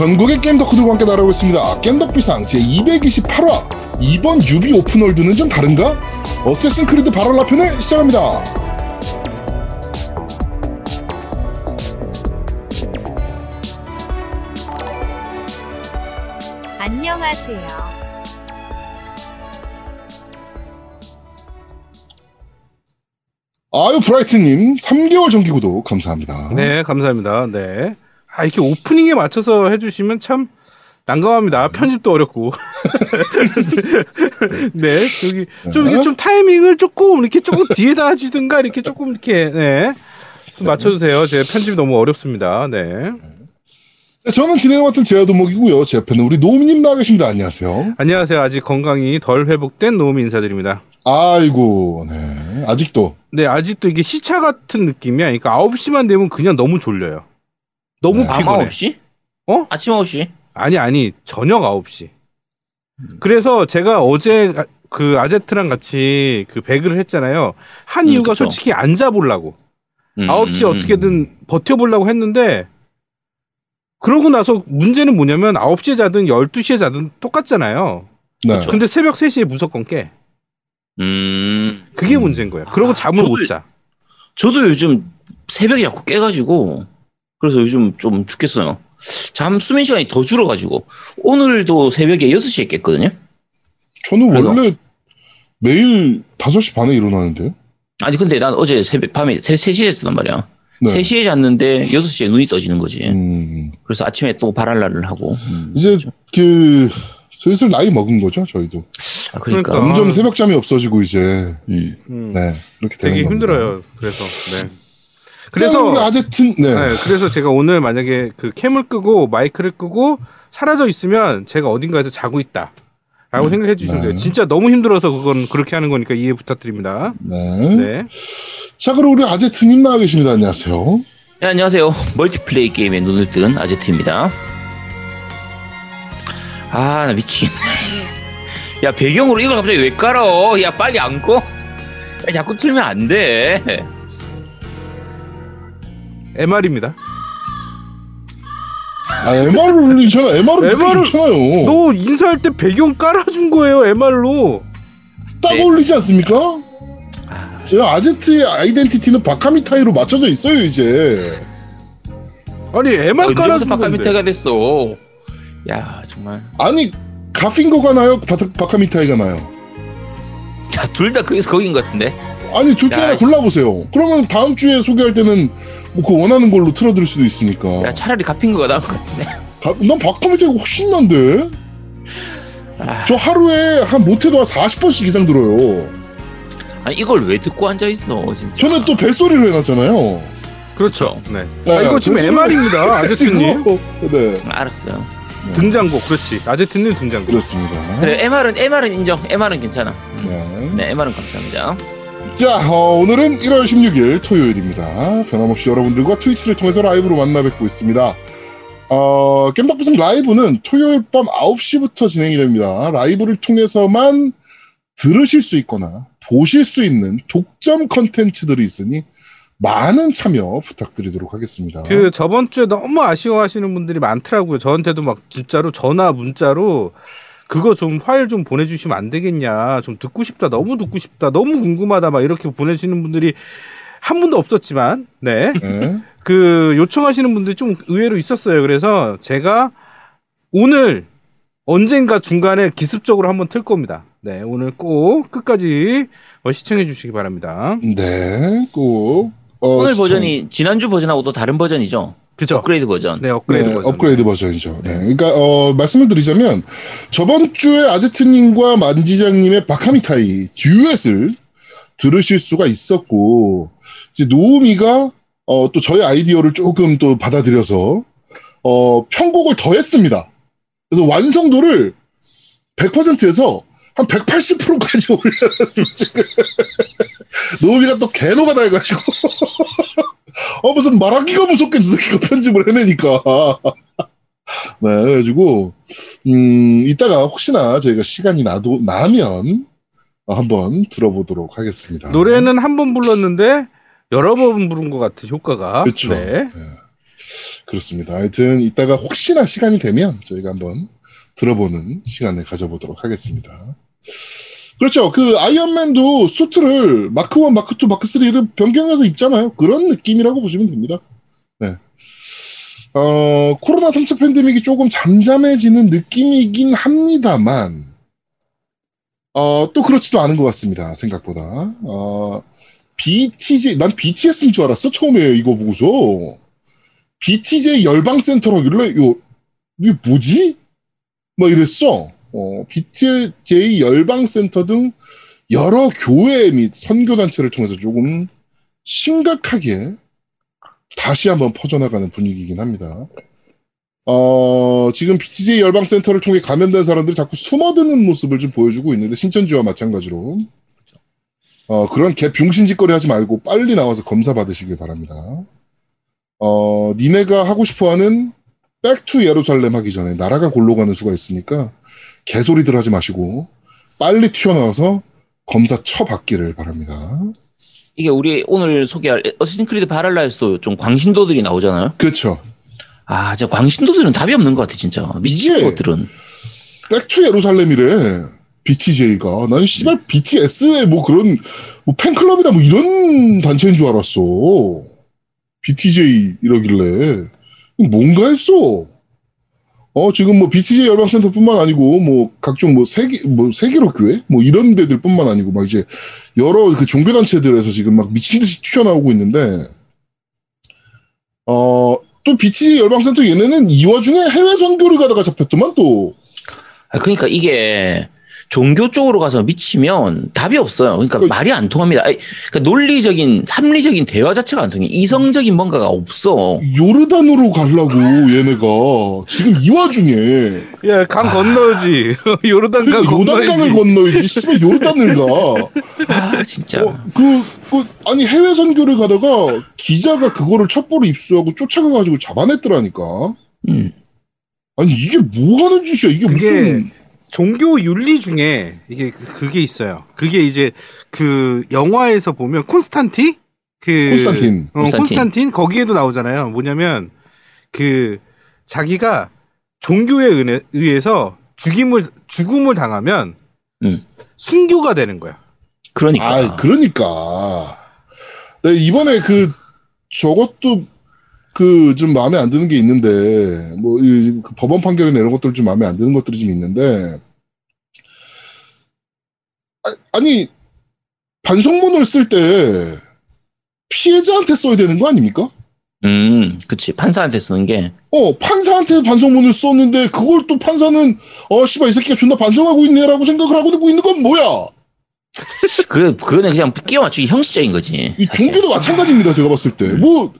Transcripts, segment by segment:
전국의 게임 덕후들과 함께 날아오고 있습니다. 겜덕비상 제228화 이번 유비 open world는 좀 다른가? Assassin's Creed Valhalla 편을 시작합니다. 안녕하세요. 아유 브라이트님 3개월 정기 구독 감사합니다. 네, 감사합니다. 네. 아, 이렇게 오프닝에 맞춰서 해주시면 참 난감합니다. 편집도 어렵고. 네, 저기 좀 이게 좀 타이밍을 조금 이렇게 조금 뒤에다 하시든가 이렇게 조금 이렇게 네. 좀 맞춰주세요. 제 편집이 너무 어렵습니다. 네. 네, 저는 진행을 맡은 제아도목이고요. 제 옆에는 우리 노우미님 나와 계십니다. 안녕하세요. 안녕하세요. 아직 건강이 덜 회복된 노미 인사드립니다. 아이고, 네. 아직도. 네, 아직도 이게 시차 같은 느낌이야. 그러니까 9시만 되면 그냥 너무 졸려요. 너무 네. 밤 피곤해. 9시? 어? 아침 9시? 아니 아니 저녁 9시. 그래서 제가 어제 아- 그 아제트랑 같이 그 배그를 했잖아요. 한 음, 이유가 그쵸. 솔직히 앉아보려고. 음, 9시 음, 어떻게든 버텨보려고 했는데 그러고 나서 문제는 뭐냐면 9시에 자든 12시에 자든 똑같잖아요. 네. 근데 새벽 3시에 무조건 깨. 음. 그게 음. 문제인 거야. 그러고 아, 잠을 저도- 못 자. 저도 요즘 새벽에 자꾸 깨가지고 그래서 요즘 좀 죽겠어요. 잠 수면 시간이 더 줄어가지고 오늘도 새벽에 6시에 깼거든요. 저는 그래서- 원래 매일 5시 반에 일어나는데. 아니 근데 난 어제 새벽 밤에 3, 3시에 잤단 말이야. 네. 3시에 잤는데 6시에 눈이 떠지는 거지. 음, 그래서 아침에 또 발알라를 하고. 음. 이제 그 슬슬 나이 먹은 거죠, 저희도. 아, 그러니까. 그러니까. 점점 새벽 잠이 없어지고 이제 음. 음, 네 그렇게 되는 되게 겁니다. 힘들어요. 그래서 네. 그래서 아제튼 네. 네, 그래서 제가 오늘 만약에 그 캠을 끄고 마이크를 끄고 사라져 있으면 제가 어딘가에서 자고 있다. 라고 생각해 주시면 네. 돼요. 진짜 너무 힘들어서 그건 그렇게 하는 거니까 이해 부탁드립니다. 네. 네. 자 그럼 우리 아제트님 나와 계십니다. 안녕하세요. 네, 안녕하세요. 멀티플레이 게임에 눈을 뜬 아제트입니다. 아, 나 미친. 야, 배경으로 이걸 갑자기 왜 깔어? 야, 빨리 안 꺼? 야, 자꾸 틀면 안 돼. MR입니다. 아 MR을 올리잖아. MR을 MR 을- 좋잖아요. 너 인사할 때 배경 깔아준 거예요, MR로. 딱 네. 어울리지 않습니까? 아, 제 아제트의 아이덴티티는 바카미타이로 맞춰져 있어요 이제. 아니, MR 깔아준 바카 건데. 밑에가 됐어. 야, 정말. 아니 가핑거가 나요? 바, 바카미타이가 나요? 야, 둘 다 거기서 거긴 것 같은데. 아니 둘 중에 야, 하나 골라보세요. 그러면 다음 주에 소개할 때는 뭐 그 원하는 걸로 틀어드릴 수도 있으니까. 야, 차라리 갚인 거가 나은 것 같은데. 가- 난 바카미타이가 훨씬 난데. 아, 저 하루에 한 못해도 한 40번씩 이상 들어요. 아니, 이걸 왜 듣고 앉아 있어, 진짜. 저는 또 벨소리를 해놨잖아요. 그렇죠. 네. 네, 아, 이거 지금 MR입니다, 아제트님. 해가지고, 네, 알았어요. 등장곡, 그렇지. 아제트님 등장곡. 그렇습니다. 그래, MR은, MR은 인정. MR은 괜찮아. 음. 네. 네, MR은 감사합니다. 자, 어, 오늘은 1월 16일 토요일입니다. 변함없이 여러분들과 트위치를 통해서 라이브로 만나 뵙고 있습니다. 어, 겜덕비상 라이브는 토요일 밤 9시부터 진행이 됩니다. 라이브를 통해서만 들으실 수 있거나 보실 수 있는 독점 컨텐츠들이 있으니 많은 참여 부탁드리도록 하겠습니다. 그 저번 주에 너무 아쉬워하시는 분들이 많더라고요. 저한테도 막 진짜로 전화 문자로 그거 좀 파일 좀 보내주시면 안 되겠냐. 좀 듣고 싶다. 너무 듣고 싶다. 너무 궁금하다. 막 이렇게 보내시는 분들이 한 분도 없었지만, 네. 네. 그 요청하시는 분들이 좀 의외로 있었어요. 그래서 제가 오늘 언젠가 중간에 기습적으로 한번 틀 겁니다. 네. 오늘 꼭 끝까지 어, 시청해 주시기 바랍니다. 네, 꼭. 어, 오늘 시청- 버전이 지난주 버전하고 또 다른 버전이죠. 그죠? 업그레이드 버전. 네, 업그레이드 네, 버전. 업그레이드 버전이죠. 네. 그러니까 어, 말씀을 드리자면 저번 주에 아제트님과 만지장님의 바카미타이 듀엣을 들으실 수가 있었고 이제 노우미가 어, 또 저의 아이디어를 조금 또 받아들여서 어, 편곡을 더했습니다. 그래서 완성도를 100%에서 한 180%까지 올려놨어 지금. 노우미가 또 개노가다 해가지고. 어, 무슨 말하기가 무섭게 저 새끼가 편집을 해내니까. 네, 그래가지고, 음, 이따가 혹시나 저희가 시간이 나도, 나면, 어, 한번 들어보도록 하겠습니다. 노래는 한 번 불렀는데 여러 번 부른 것 같은 효과가. 그쵸. 네. 그렇습니다. 하여튼 이따가 혹시나 시간이 되면 저희가 한번 들어보는 시간을 가져보도록 하겠습니다. 그렇죠. 그 아이언맨도 수트를 마크 1, 마크 2, 마크 3를 변경해서 입잖아요. 그런 느낌이라고 보시면 됩니다. 네. 어, 코로나 3차 팬데믹이 조금 잠잠해지는 느낌이긴 합니다만, 어, 또 그렇지도 않은 것 같습니다. 생각보다. 어, BTJ, 난 BTS인 줄 알았어. 처음에 이거 보고서. BTJ 열방센터라길래, 요, 이게 뭐지? 막 이랬어. 어, BTJ 열방센터 등 여러 교회 및 선교단체를 통해서 조금 심각하게 다시 한번 퍼져나가는 분위기이긴 합니다. 어, 지금 BTJ 열방센터를 통해 감염된 사람들이 자꾸 숨어드는 모습을 좀 보여주고 있는데, 신천지와 마찬가지로. 어, 그런 개 병신짓거리 하지 말고 빨리 나와서 검사 받으시길 바랍니다. 어, 니네가 하고 싶어 하는 back to 예루살렘 하기 전에 나라가 골로 가는 수가 있으니까 개소리들 하지 마시고 빨리 튀어나와서 검사 쳐받기를 바랍니다. 이게 우리 오늘 소개할 Assassin's Creed Valhalla에서도 좀 광신도들이 나오잖아요. 그렇죠. 아, 저 광신도들은 답이 없는 것 같아, 진짜. 미친 것들은. back to 예루살렘이래. BTJ가. 난 씨발 BTS의 뭐 그런 뭐 팬클럽이나 뭐 이런 단체인 줄 알았어. BTJ 이러길래 뭔가 했어. 어 지금 뭐 BTJ 열방센터뿐만 아니고 뭐 각종 뭐 세계 뭐 세계로 교회? 뭐 이런 데들뿐만 아니고 막 이제 여러 그 종교 단체들에서 지금 막 미친 듯이 튀어나오고 있는데 어 또 BTJ 열방센터 얘네는 이 와중에 해외 선교를 가다가 잡혔더만 또. 아, 그러니까 이게 종교 쪽으로 가서 미치면 답이 없어요. 그러니까 그- 말이 안 통합니다. 아니, 그러니까 논리적인, 합리적인 대화 자체가 안 통해. 이성적인 뭔가가 없어. 요르단으로 가려고 얘네가 지금 이 와중에 야, 강 건너야지. 요르단 강 그러니까 요단강을 건너야지. 씨발 요르단을 가. 아, 진짜. 어, 그, 그 아니 해외 선교를 가다가 기자가 그거를 첩보로 입수하고 쫓아가가지고 잡아냈더라니까. 음. 아니 이게 뭐 하는 짓이야? 이게 그게 무슨 종교 윤리 중에 이게 그- 그게 있어요. 그게 이제 그 영화에서 보면 콘스탄티 그 콘스탄틴. 어, 콘스탄틴. 콘스탄틴 거기에도 나오잖아요. 뭐냐면 그 자기가 종교에 의해, 의해서 죽임을 죽음을 당하면 음. 순교가 되는 거야. 그러니까. 아 그러니까 네, 이번에 그 저것도 그 좀 마음에 안 드는 게 있는데 뭐 이 그 법원 판결이나 이런 것들 좀 마음에 안 드는 것들이 좀 있는데 아, 아니 반성문을 쓸 때 피해자한테 써야 되는 거 아닙니까? 음, 그치. 판사한테 쓰는 게. 어 판사한테 반성문을 썼는데 그걸 또 판사는 어 씨발 이 새끼가 존나 반성하고 있네라고 생각을 하고 있고 있는 건 뭐야? 그, 그거는 그냥 끼워 맞추기 형식적인 거지. 이. 종교도 마찬가지입니다. 제가 봤을 때. 뭐,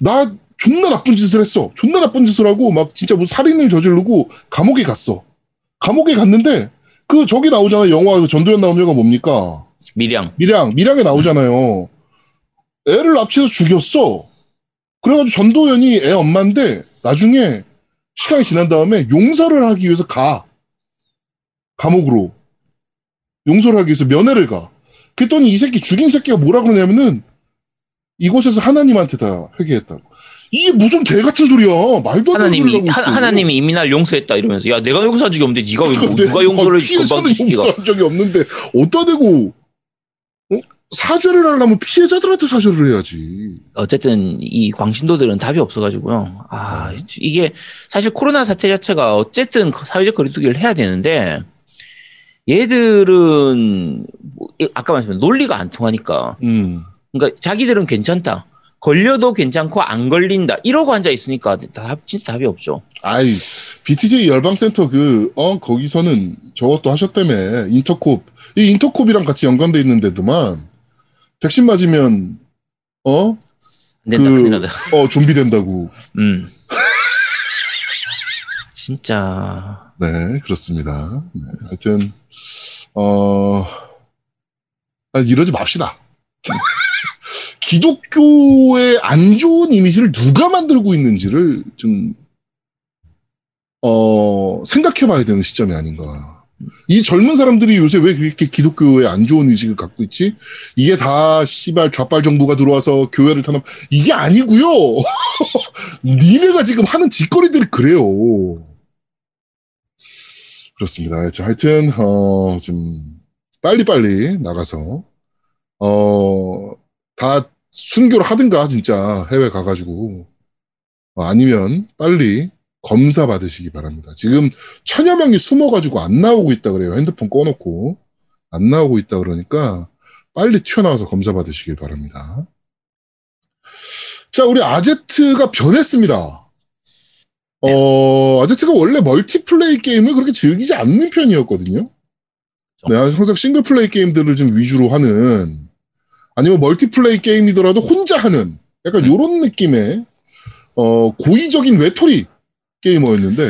나 존나 나쁜 짓을 했어. 존나 나쁜 짓을 하고, 막 진짜 뭐 살인을 저지르고, 감옥에 갔어. 감옥에 갔는데, 그, 저기 나오잖아요. 영화, 그 전도연 나온 영화 뭡니까? 미량. 미량, 미량에 나오잖아요. 애를 납치해서 죽였어. 그래가지고 전도연이 애 엄마인데, 나중에, 시간이 지난 다음에 용서를 하기 위해서 가. 감옥으로. 용서를 하기 위해서 면회를 가. 그랬더니 이 새끼 죽인 새끼가 뭐라 그러냐면은 이곳에서 하나님한테 다 회개했다고. 이게 무슨 개 같은 소리야. 말도 안 되는 하나님이, 소리라고 하. 하나님이 이민날 용서했다 이러면서. 야, 내가 용서한 적이 없는데 네가 왜, 뭐, 누가 용서를 건방 시키가. 용서한 적이 없는데 어디다 대고 어? 사죄를 하려면 피해자들한테 사죄를 해야지. 어쨌든 이 광신도들은 답이 없어가지고요. 아 이게 사실 코로나 사태 자체가 어쨌든 그 사회적 거리두기를 해야 되는데 얘들은 뭐, 이- 아까 말씀드린 논리가 안 통하니까 음. 그러니까 자기들은 괜찮다. 걸려도 괜찮고 안 걸린다. 이러고 앉아 있으니까 답 진짜 답이 없죠. 아이 BTJ 열방센터 그 어 거기서는 저것도 하셨다며 인터콥 이 인터콥이랑 같이 연관돼 있는데도만 백신 맞으면 어? 안 된다. 그-. 어 좀비 된다고. 음. 진짜 네 그렇습니다. 네, 하여튼 어 아, 이러지 맙시다. 기독교의 안 좋은 이미지를 누가 만들고 있는지를 좀, 어, 생각해 봐야 되는 시점이 아닌가. 이 젊은 사람들이 요새 왜 그렇게 기독교에 안 좋은 의식을 갖고 있지? 이게 다 씨발 좌빨 정부가 들어와서 교회를 탄압 이게 아니고요. 니네가 지금 하는 짓거리들이 그래요. 그렇습니다. 자, 하여튼 어, 좀 빨리빨리 나가서 어, 다 순교를 하든가 진짜 해외 가가지고 어, 아니면 빨리 검사 받으시기 바랍니다. 지금 천여 명이 숨어가지고 안 나오고 있다 그래요. 핸드폰 꺼놓고 안 나오고 있다 그러니까 빨리 튀어나와서 검사 받으시길 바랍니다. 자, 우리 아제트가 변했습니다. 어, 아제트가 원래 multiplay 게임을 그렇게 즐기지 않는 편이었거든요. 네, 항상 single play 게임들을 좀 위주로 하는, 아니면 multiplay 게임이더라도 혼자 하는, 약간 음. 요런 느낌의, 어, 고의적인 외톨이 게이머였는데,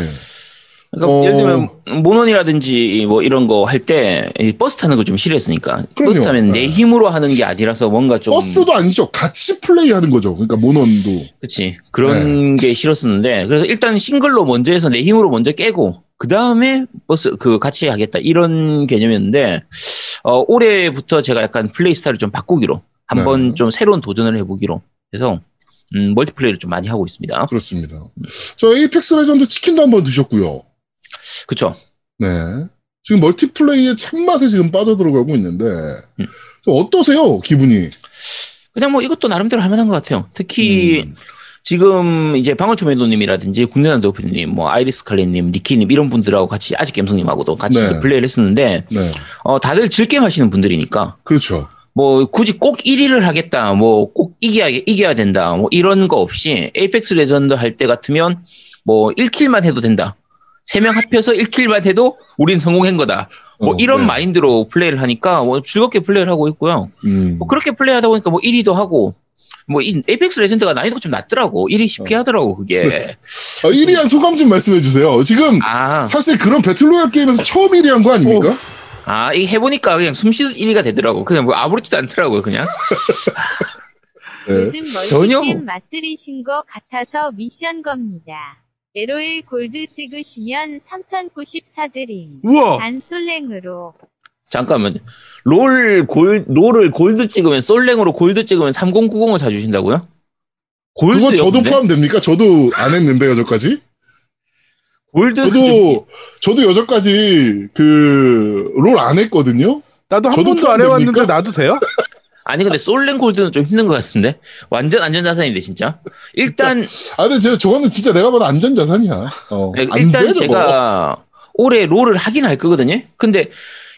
그러니까 어. 예를 들면 모넌이라든지 뭐 이런 거 할 때 버스 타는 걸 좀 싫어했으니까 그럼요. 버스 타면 내 네. 힘으로 하는 게 아니라서 뭔가 좀 버스도 아니죠. 같이 플레이 하는 거죠. 그러니까 모넌도. 그치 그런 네. 게 싫었었는데 그래서 일단 싱글로 먼저 해서 내 힘으로 먼저 깨고 그 다음에 버스 그 같이 하겠다 이런 개념이었는데 어, 올해부터 제가 약간 플레이 스타일을 좀 바꾸기로 한번 네. 좀 새로운 도전을 해보기로 해서 음, multiplay를 좀 많이 하고 있습니다. 그렇습니다. 저 Apex Legends 치킨도 한번 드셨고요. 그쵸? 네. 지금 multiplay의 참맛에 지금 빠져들어가고 있는데, 음. 좀 어떠세요? 기분이? 그냥 뭐 이것도 나름대로 할 만한 것 같아요. 특히 음. 지금 이제 방울토마토님이라든지 국내산 도피님, 뭐 아이리스 칼리님, 니키님 이런 분들하고 같이 아직 갬성님하고도 같이 네. 플레이를 했었는데 네. 어 다들 즐겜 하시는 분들이니까 그렇죠. 뭐 굳이 꼭 1위를 하겠다, 뭐 꼭 이겨야 이겨야 된다, 뭐 이런 거 없이 Apex Legends 할 때 같으면 뭐 1kill만 해도 된다. 세 명 합해서 1kill만 해도 우린 성공한 거다. 뭐 어, 이런 네. 마인드로 플레이를 하니까 뭐 즐겁게 플레이를 하고 있고요. 음. 뭐 그렇게 플레이하다 보니까 뭐 1위도 하고 뭐 이 Apex Legends가 난이도가 좀 낮더라고. 1위 쉽게 어. 하더라고 그게. 어, 1위 한 소감 좀 말씀해 주세요. 지금 아, 사실 그런 battle royale 게임에서 처음 1위 한 거 아닙니까? 아, 이게 해보니까 그냥 숨 쉬듯 1위가 되더라고. 그냥 뭐 아무렇지도 않더라고요, 그냥. 네. 요즘 전혀. 멀티겜 맛들이신 것 같아서 미션 겁니다. LOL 골드 찍으시면 3094드림. 우와. 단솔랭으로. 잠깐만요. 롤, 골, 롤을 골드 찍으면, 솔랭으로 골드 찍으면 3090을 사주신다고요? 골드. 그거 저도 포함됩니까? 저도 안 했는데, 여전까지? 골드. 저도, 저도 여전까지 그, 롤 안 했거든요? 나도 한 저도 번도 안 해봤는데 포함됩니까? 나도 돼요? 아니, 근데 솔랭 골드는 좀 힘든 것 같은데? 완전 안전자산인데, 진짜? 일단, 아, 근데 제가 저거는 진짜 내가 봐도 안전자산이야. 어. 네, 안 일단 돼. 제가 올해 롤을 하긴 할 거거든요. 근데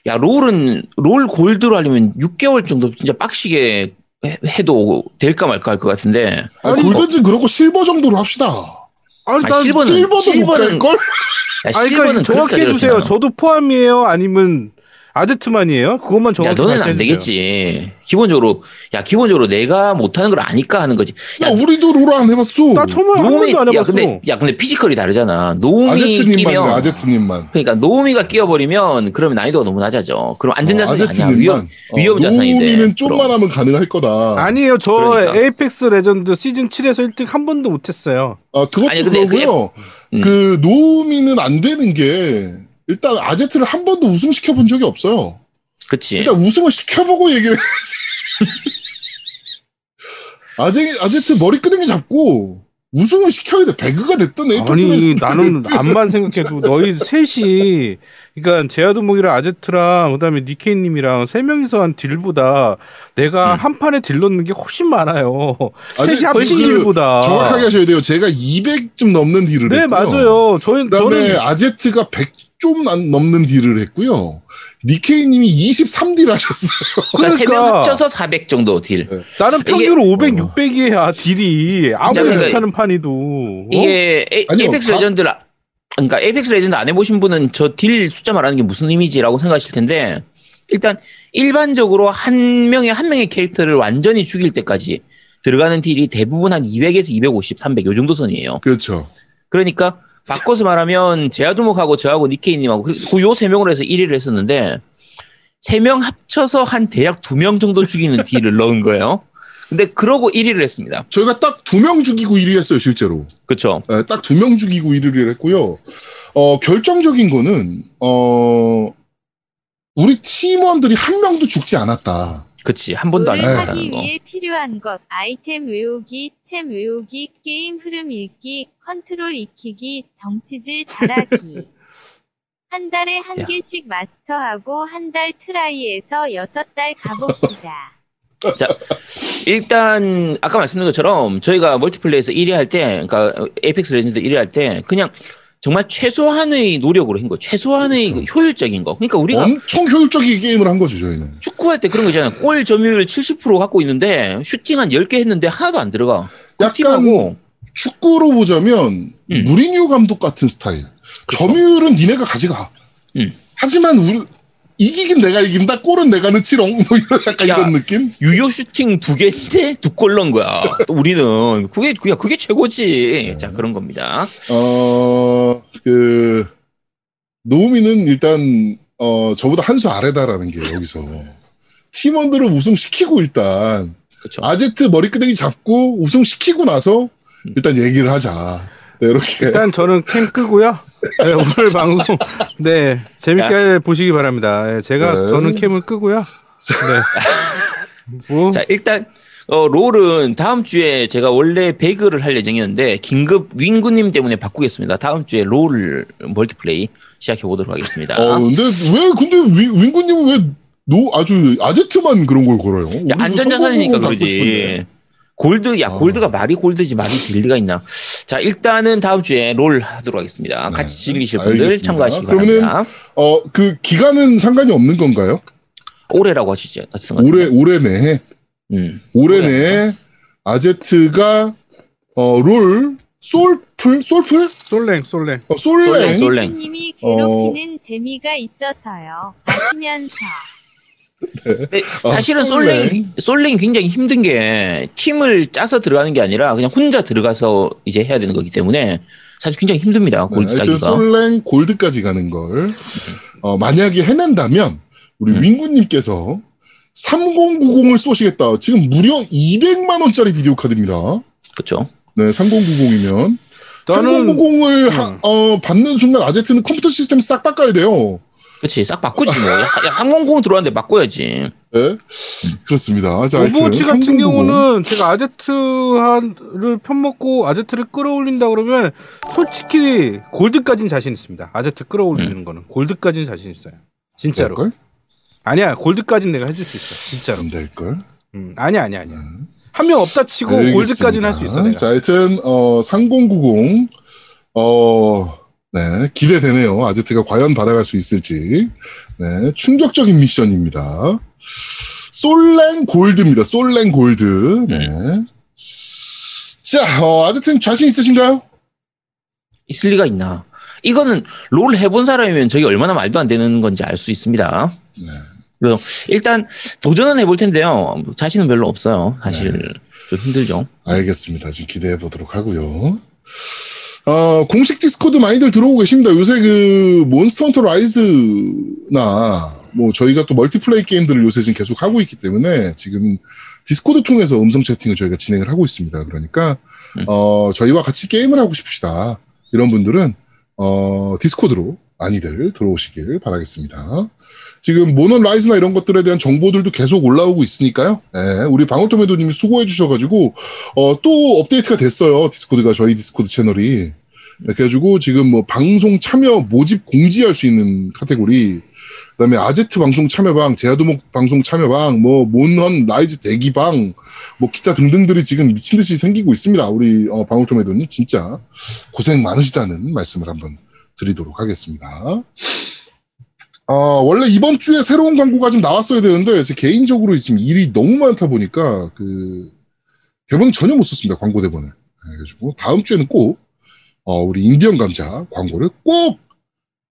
야 롤은 롤 골드로 하려면 6개월 정도 진짜 빡시게 해- 해도 될까 말까 할 것 같은데. 아, 아니, 골든즈 그렇고 실버 정도로 합시다. 아니, 아, 난 실버는 실버도 못 실버는 갈걸? 야, 아니, 그러니까 실버는 정확히 그렇게 해주세요. 저도 포함이에요? 아니면 아제트만이에요? 그것만 야, 정확히 너는 안. 되겠지. 기본적으로, 야, 기본적으로 내가 못하는 걸 아니까 하는 거지. 야, 야, 우리도 롤 안 해봤어. 나 처음에 한 번도 안 야, 해봤어. 근데, 야, 근데 physical이 다르잖아. 아제트님만, 끼면, 아제트님만. 그러니까 노움이가 끼어버리면 그러면 난이도가 너무 낮아져. 그럼 안전자산이 어, 아니야. 위험, 위험 자산인데. 노우미는 좀만 하면 가능할 거다. 아니에요. 저 그러니까. Apex Legends 시즌 7에서 1등 한 번도 못했어요. 아, 그것도 아니, 근데 그러고요. 음. 그 노우미는 안 되는 게 일단 아제트를 한 번도 우승 시켜본 적이 없어요. 그치. 일단 우승을 시켜보고 얘기를 해야지. 아제, 아제트 머리 끄댕이 잡고 우승을 시켜야 돼. 배그가 됐든 Apex 아니 나는. 암만 생각해도 너희 셋이 그러니까 제아두목이랑 아제트랑 그다음에 니케이님이랑 세 명이서 한 딜보다 내가 한 판에 딜 넣는 게 훨씬 많아요. 아니, 셋이 합친 그 딜보다. 정확하게 하셔야 돼요. 제가 200좀 넘는 딜을 네 했고요. 맞아요. 저희 그다음에 저는 아제트가 100 좀 넘는 딜을 했고요. 니케이님이 23딜 하셨어요. 그러니까 그러니까. 합쳐서 400 정도 딜. 네. 나는 평균 이게- 500, 어. 600이야 딜이 아무리 그러니까 못하는 판이도. 어? 이게 에, 아니요, 에이펙스 다- 레전드 라 그러니까 에이펙스 레전드 안 해보신 분은 저 딜 숫자 말하는 게 무슨 의미지라고 생각하실 텐데 일단 일반적으로 한 명의 한 명의 캐릭터를 완전히 죽일 때까지 들어가는 딜이 대부분 한 200에서 250, 300 요 정도 선이에요. 그렇죠. 그러니까 바꿔서 말하면 제아두목하고 저하고 니케이님하고 그요 세 명으로 해서 1위를 했었는데 세 명 합쳐서 한 대략 두 명 정도 죽이는 딜을 넣은 거예요. 근데 그러고 1위를 했습니다. 저희가 딱 두 명 죽이고 1위 했어요, 실제로. 그렇죠. 딱두 명 죽이고 1위를 했고요. 어, 결정적인 거는, 어, 우리 팀원들이 한 명도 죽지 않았다. 그치 한 번도 안 네. 했다는 하기 거. 위해 필요한 것 아이템 외우기, 챔 외우기, 게임 흐름 읽기, 컨트롤 익히기, 정치질 잘하기. 한 달에 한 야. 개씩 마스터하고 한 달 try에서 여섯 달 가봅시다. 자, 일단 아까 말씀드린 것처럼 저희가 멀티플레이에서 1위 할 때, 그러니까 에이펙스 레전드 1위 할 때 그냥 정말 최소한의 노력으로 한 거, 최소한의 그 효율적인 거. 그러니까 우리가 엄청 효율적인 게임을 한 거죠, 저희는. 축구할 때 그런 거 있잖아요. 골 점유율 70% 갖고 있는데 슈팅 한 10개 했는데 하나도 안 들어가. 약간 팀하고 축구로 보자면 음. 무리뉴 감독 같은 스타일. 그쵸. 점유율은 니네가 가져가. 음. 하지만 우리 이기긴 내가 이긴다. 골은 내가 넣지롱. 뭐 이런 약간 야. 이런 느낌. 유효 슈팅 두 개인데 두 골 넣은 거야. 또 우리는 그게 그게 그게 최고지. 자 그런 겁니다. 어, 그, 노우미는 일단, 어, 저보다 한 수 아래다라는 게 여기서. 팀원들을 우승시키고 일단, 그렇죠. 아제트 머리끄댕이 잡고 우승시키고 나서 일단 얘기를 하자. 네, 이렇게. 일단 저는 캠 끄고요. 네, 오늘 방송 네 재밌게 보시기 바랍니다. 네, 제가 네. 저는 캠을 끄고요. 네. 뭐자 일단 어, 롤은 다음 주에 제가 원래 배그를 할 예정이었는데 긴급 윙구님 때문에 바꾸겠습니다. 다음 주에 롤 멀티플레이 시작해 보도록 하겠습니다. 어, 근데 왜, 근데 윈, 윈구님은 왜, 노, 아주, 아제트만 그런 걸 걸어요? 야, 안전자산이니까. 그러지. 골드, 야, 어. 골드가 말이 골드지, 말이 빌리가 있나. 자, 일단은 다음 주에 롤 하도록 하겠습니다. 같이 네, 즐기실 분들 알겠습니다. 참가하시기 그러면은 바랍니다. 어, 그, 기간은 상관이 없는 건가요? 올해라고 하시죠. 어쨌든 간에. 올해, 올해 내에, 음. 올해 올해. 내에, 아제트가, 어, 롤, 솔플? 솔플? 솔랭 솔랭. 어, 솔랭. 솔랭, 솔랭. 님이 어. 괴롭히는 재미가 있어서요. 아시면서 근데 아, 사실은 솔랭. 솔랭, 솔랭이 굉장히 힘든 게 팀을 짜서 들어가는 게 아니라 그냥 혼자 들어가서 이제 해야 되는 거기 때문에 사실 굉장히 힘듭니다. 네, 골드 따기가. 솔랭 골드까지 가는 걸, 어, 만약에 해낸다면, 우리 음. 윈구님께서 3090을 쏘시겠다. 지금 무려 200만 원짜리 비디오 카드입니다. 그렇죠. 네, 3090이면. 나는 3090을 하- 어, 받는 순간 아제트는 컴퓨터 시스템 싹 바꿔야 돼요. 그렇지. 싹 바꾸지 뭐. 야, 야, 삼공구공 들어왔는데 바꿔야지. 네. 그렇습니다. 자, 오버워치 같은 3090. 경우는 제가 아제트를 편먹고 아제트를 끌어올린다 그러면 솔직히 골드까지는 자신 있습니다. 아제트 끌어올리는 음. 거는 골드까지는 자신 있어요. 진짜로. 될걸? 아니야 골드까지는 내가 해줄 수 있어. 진짜로. 안 될걸? 음, 아니야 아니야 아니야. 한명 없다 치고 골드까지는 할 수 있어 내가. 자, 하여튼, 어, 3090, 어, 네, 기대되네요. 아제트가 과연 받아갈 수 있을지. 네, 충격적인 미션입니다. 솔랭 골드입니다. 솔랭 골드. 네. 자, 어, 아제트는 자신 있으신가요? 있을 리가 있나. 이거는 롤 해본 사람이면 저게 얼마나 말도 안 되는 건지 알 수 있습니다. 네. 그래서 일단 도전은 해볼 텐데요. 자신은 별로 없어요. 사실 네. 좀 힘들죠. 알겠습니다. 지금 기대해 보도록 하고요. 어, 공식 디스코드 많이들 들어오고 계십니다. 요새 그 몬스터 헌터 라이즈나 뭐 저희가 또 멀티플레이 게임들을 요새 지금 계속 하고 있기 때문에 지금 디스코드 통해서 음성 채팅을 저희가 진행을 하고 있습니다. 그러니까 음. 어, 저희와 같이 게임을 하고 싶으시다. 이런 분들은 어, 디스코드로 많이들 들어오시길 바라겠습니다. 지금 몬헌 라이즈나 이런 것들에 대한 정보들도 계속 올라오고 있으니까요. 네, 우리 방울토매도님이 수고해 주셔가지고 어, 또 업데이트가 됐어요. 디스코드가 저희 디스코드 채널이. 그래가지고 지금 뭐 방송 참여 모집 공지할 수 있는 카테고리, 그다음에 아제트 방송 참여방, 제아도목 방송 참여방, 뭐 몬헌 라이즈 대기방, 뭐 기타 등등들이 지금 미친 듯이 생기고 있습니다. 우리 어, 방울토매도님 진짜 고생 많으시다는 말씀을 한번 드리도록 하겠습니다. 어, 원래 이번 주에 새로운 광고가 좀 나왔어야 되는데, 제 개인적으로 지금 일이 너무 많다 보니까, 그, 대본을 전혀 못 썼습니다. 광고 대본을. 그래가지고, 다음 주에는 꼭, 어, 우리 인디언 감자 광고를 꼭,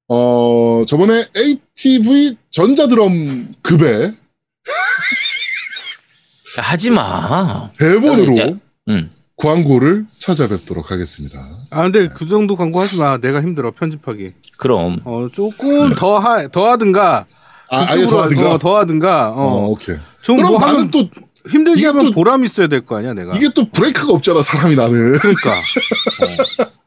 어, 저번에 ATV 전자드럼 급의 하지 마. 대본으로 음. 광고를 찾아뵙도록 하겠습니다. 아 근데 그 정도 광고 하지 마. 내가 힘들어 편집하기. 그럼 어 조금 더 하 더 하든가 아, 아예 그쪽으로 더하든가? 어, 더 하든가. 어, 어. 오케이. 좀 그럼 뭐 나는 하면 또, 힘들게 하면 또- 보람 있어야 될 거 아니야 내가. 이게 또 브레이크가 없잖아, 사람이 나는. 그러니까.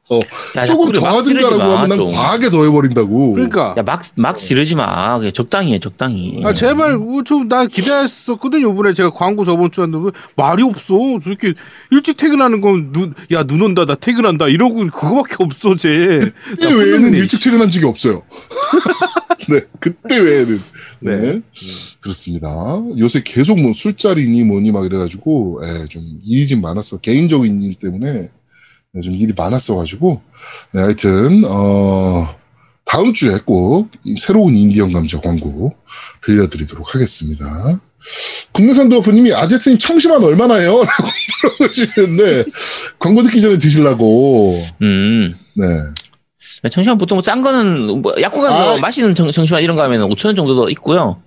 야, 조금 마, 하면 난 좀. 과하게 더해버린다고. 그러니까 야, 막, 막 지르지 마. 적당히 해, 적당히. 아 제발 좀난 기대했었거든 요번에 제가 광고 저번 주에 했는데 왜 말이 없어 저렇게 일찍 퇴근하는 건 눈 야 눈 온다 나 퇴근한다 이러고 그거밖에 없어 쟤 그때 나쁜 외에는 일찍 퇴근한 적이 없어요. 네, 그때 외에는. 네. 네. 그렇습니다. 요새 계속 뭐 술자리니 뭐니 막 이래가지고, 예, 좀 일이 좀 많았어. 개인적인 일 때문에 네, 좀 일이 많았어가지고, 네, 하여튼, 어, 다음 주에 꼭이 새로운 인디언 감자 광고 들려드리도록 하겠습니다. 국내산 도어프님이 아제트님 청심환 얼마나요? 라고 물어보시는데, 광고 듣기 전에 드시려고, 음. 네. 청심환 보통 싼 거는 뭐 약국 가서 아. 마시는 청, 청심환 이런 거 하면 5천 원 정도도 있고요.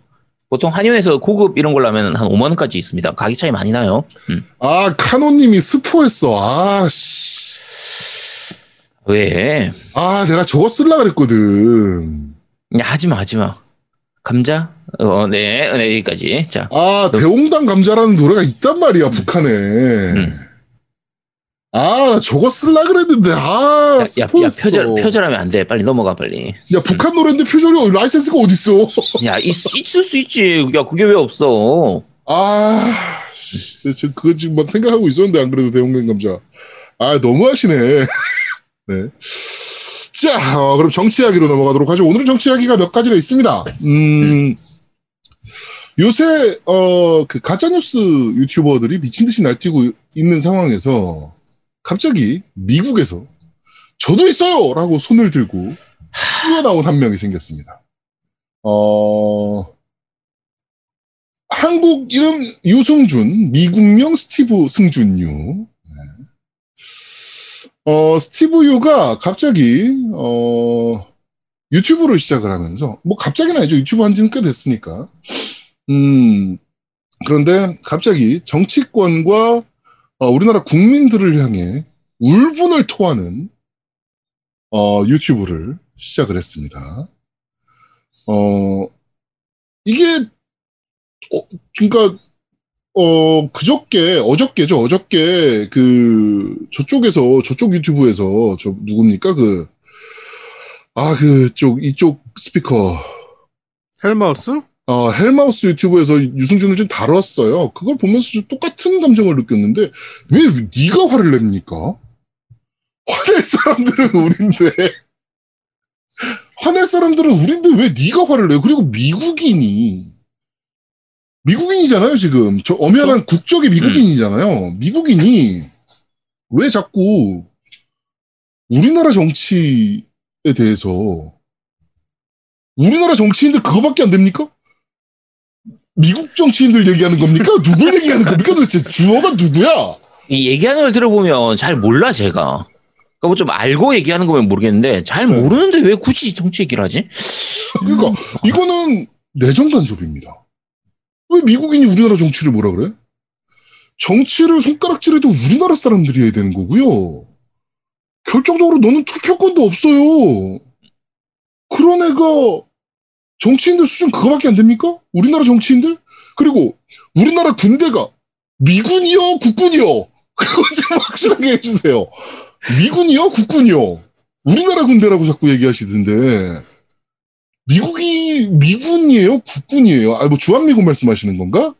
보통 한의원에서 고급 이런 걸로 하면 한 5만 원까지 있습니다. 가격 차이 많이 나요. 음. 아, 카노님이 스포했어. 아, 씨. 왜? 아, 내가 저거 쓸라 그랬거든. 야, 하지 마, 하지 마. 감자? 어, 네, 네, 여기까지. 자, 아, 대홍당 감자라는 노래가 있단 말이야, 북한에. 음. 아, 나 저거 쓸라 그랬는데, 아, 야, 야, 야. 표절, 표절하면 안 돼. 빨리 넘어가, 빨리. 야, 북한 노래인데 표절이 라이센스가 어딨어? 야, 있, 있을 수 있지. 야, 그게 왜 없어? 아, 씨, 저 그거 지금 막 생각하고 있었는데, 안 그래도 대홍당 감자. 아, 너무하시네. 네. 자, 어, 그럼 정치 이야기로 넘어가도록 하죠. 오늘은 정치 이야기가 몇 가지가 있습니다. 음, 요새, 어, 그 가짜뉴스 유튜버들이 미친 듯이 날뛰고 있는 상황에서 갑자기 미국에서 저도 있어요! 라고 손을 들고 뛰어나온 한 명이 생겼습니다. 어, 한국 이름 유승준, 미국명 스티브 승준유. 어, 스티브 유가 갑자기, 어, 유튜브를 시작을 하면서, 뭐 갑자기는 아니죠. 유튜브 한 지는 꽤 됐으니까. 음, 그런데 갑자기 정치권과 어, 우리나라 국민들을 향해 울분을 토하는, 어, 유튜브를 시작을 했습니다. 어, 이게, 어, 그러니까, 어, 그저께, 어저께죠, 어저께, 그, 저쪽에서, 저쪽 유튜브에서, 저, 누굽니까, 그, 아, 그 쪽, 이쪽 스피커, 헬마우스 어, 헬마우스 유튜브에서 유승준을 좀 다뤘어요. 그걸 보면서 좀 똑같은 감정을 느꼈는데, 왜 네가 화를 냅니까? 화낼 사람들은 우린데, 화낼 사람들은 우린데 왜 네가 화를 내? 그리고 미국인이, 미국인이잖아요, 지금. 저 엄연한 국적이 미국인이잖아요. 미국인이 왜 자꾸 우리나라 정치에 대해서 우리나라 정치인들 그거밖에 안 됩니까? 미국 정치인들 얘기하는 겁니까? 누굴 얘기하는 겁니까? 도대체 주어가 누구야? 이 얘기하는 걸 들어보면 잘 몰라, 제가. 그러니까 뭐 좀 알고 얘기하는 거면 모르겠는데, 잘 네. 모르는데 왜 굳이 정치 얘기를 하지? 그러니까 이거는 내정 간섭입니다. 왜 미국인이 우리나라 정치를 뭐라 그래? 정치를 손가락질해도 우리나라 사람들이 해야 되는 거고요. 결정적으로 너는 투표권도 없어요. 그런 애가 정치인들 수준 그거밖에 안 됩니까? 우리나라 정치인들? 그리고 우리나라 군대가 미군이요, 국군이요. 그거 좀 확실하게 해주세요. 미군이요, 국군이요. 우리나라 군대라고 자꾸 얘기하시던데. 미국이 미군이에요, 국군이에요. 아, 뭐 주한미군 말씀하시는 건가?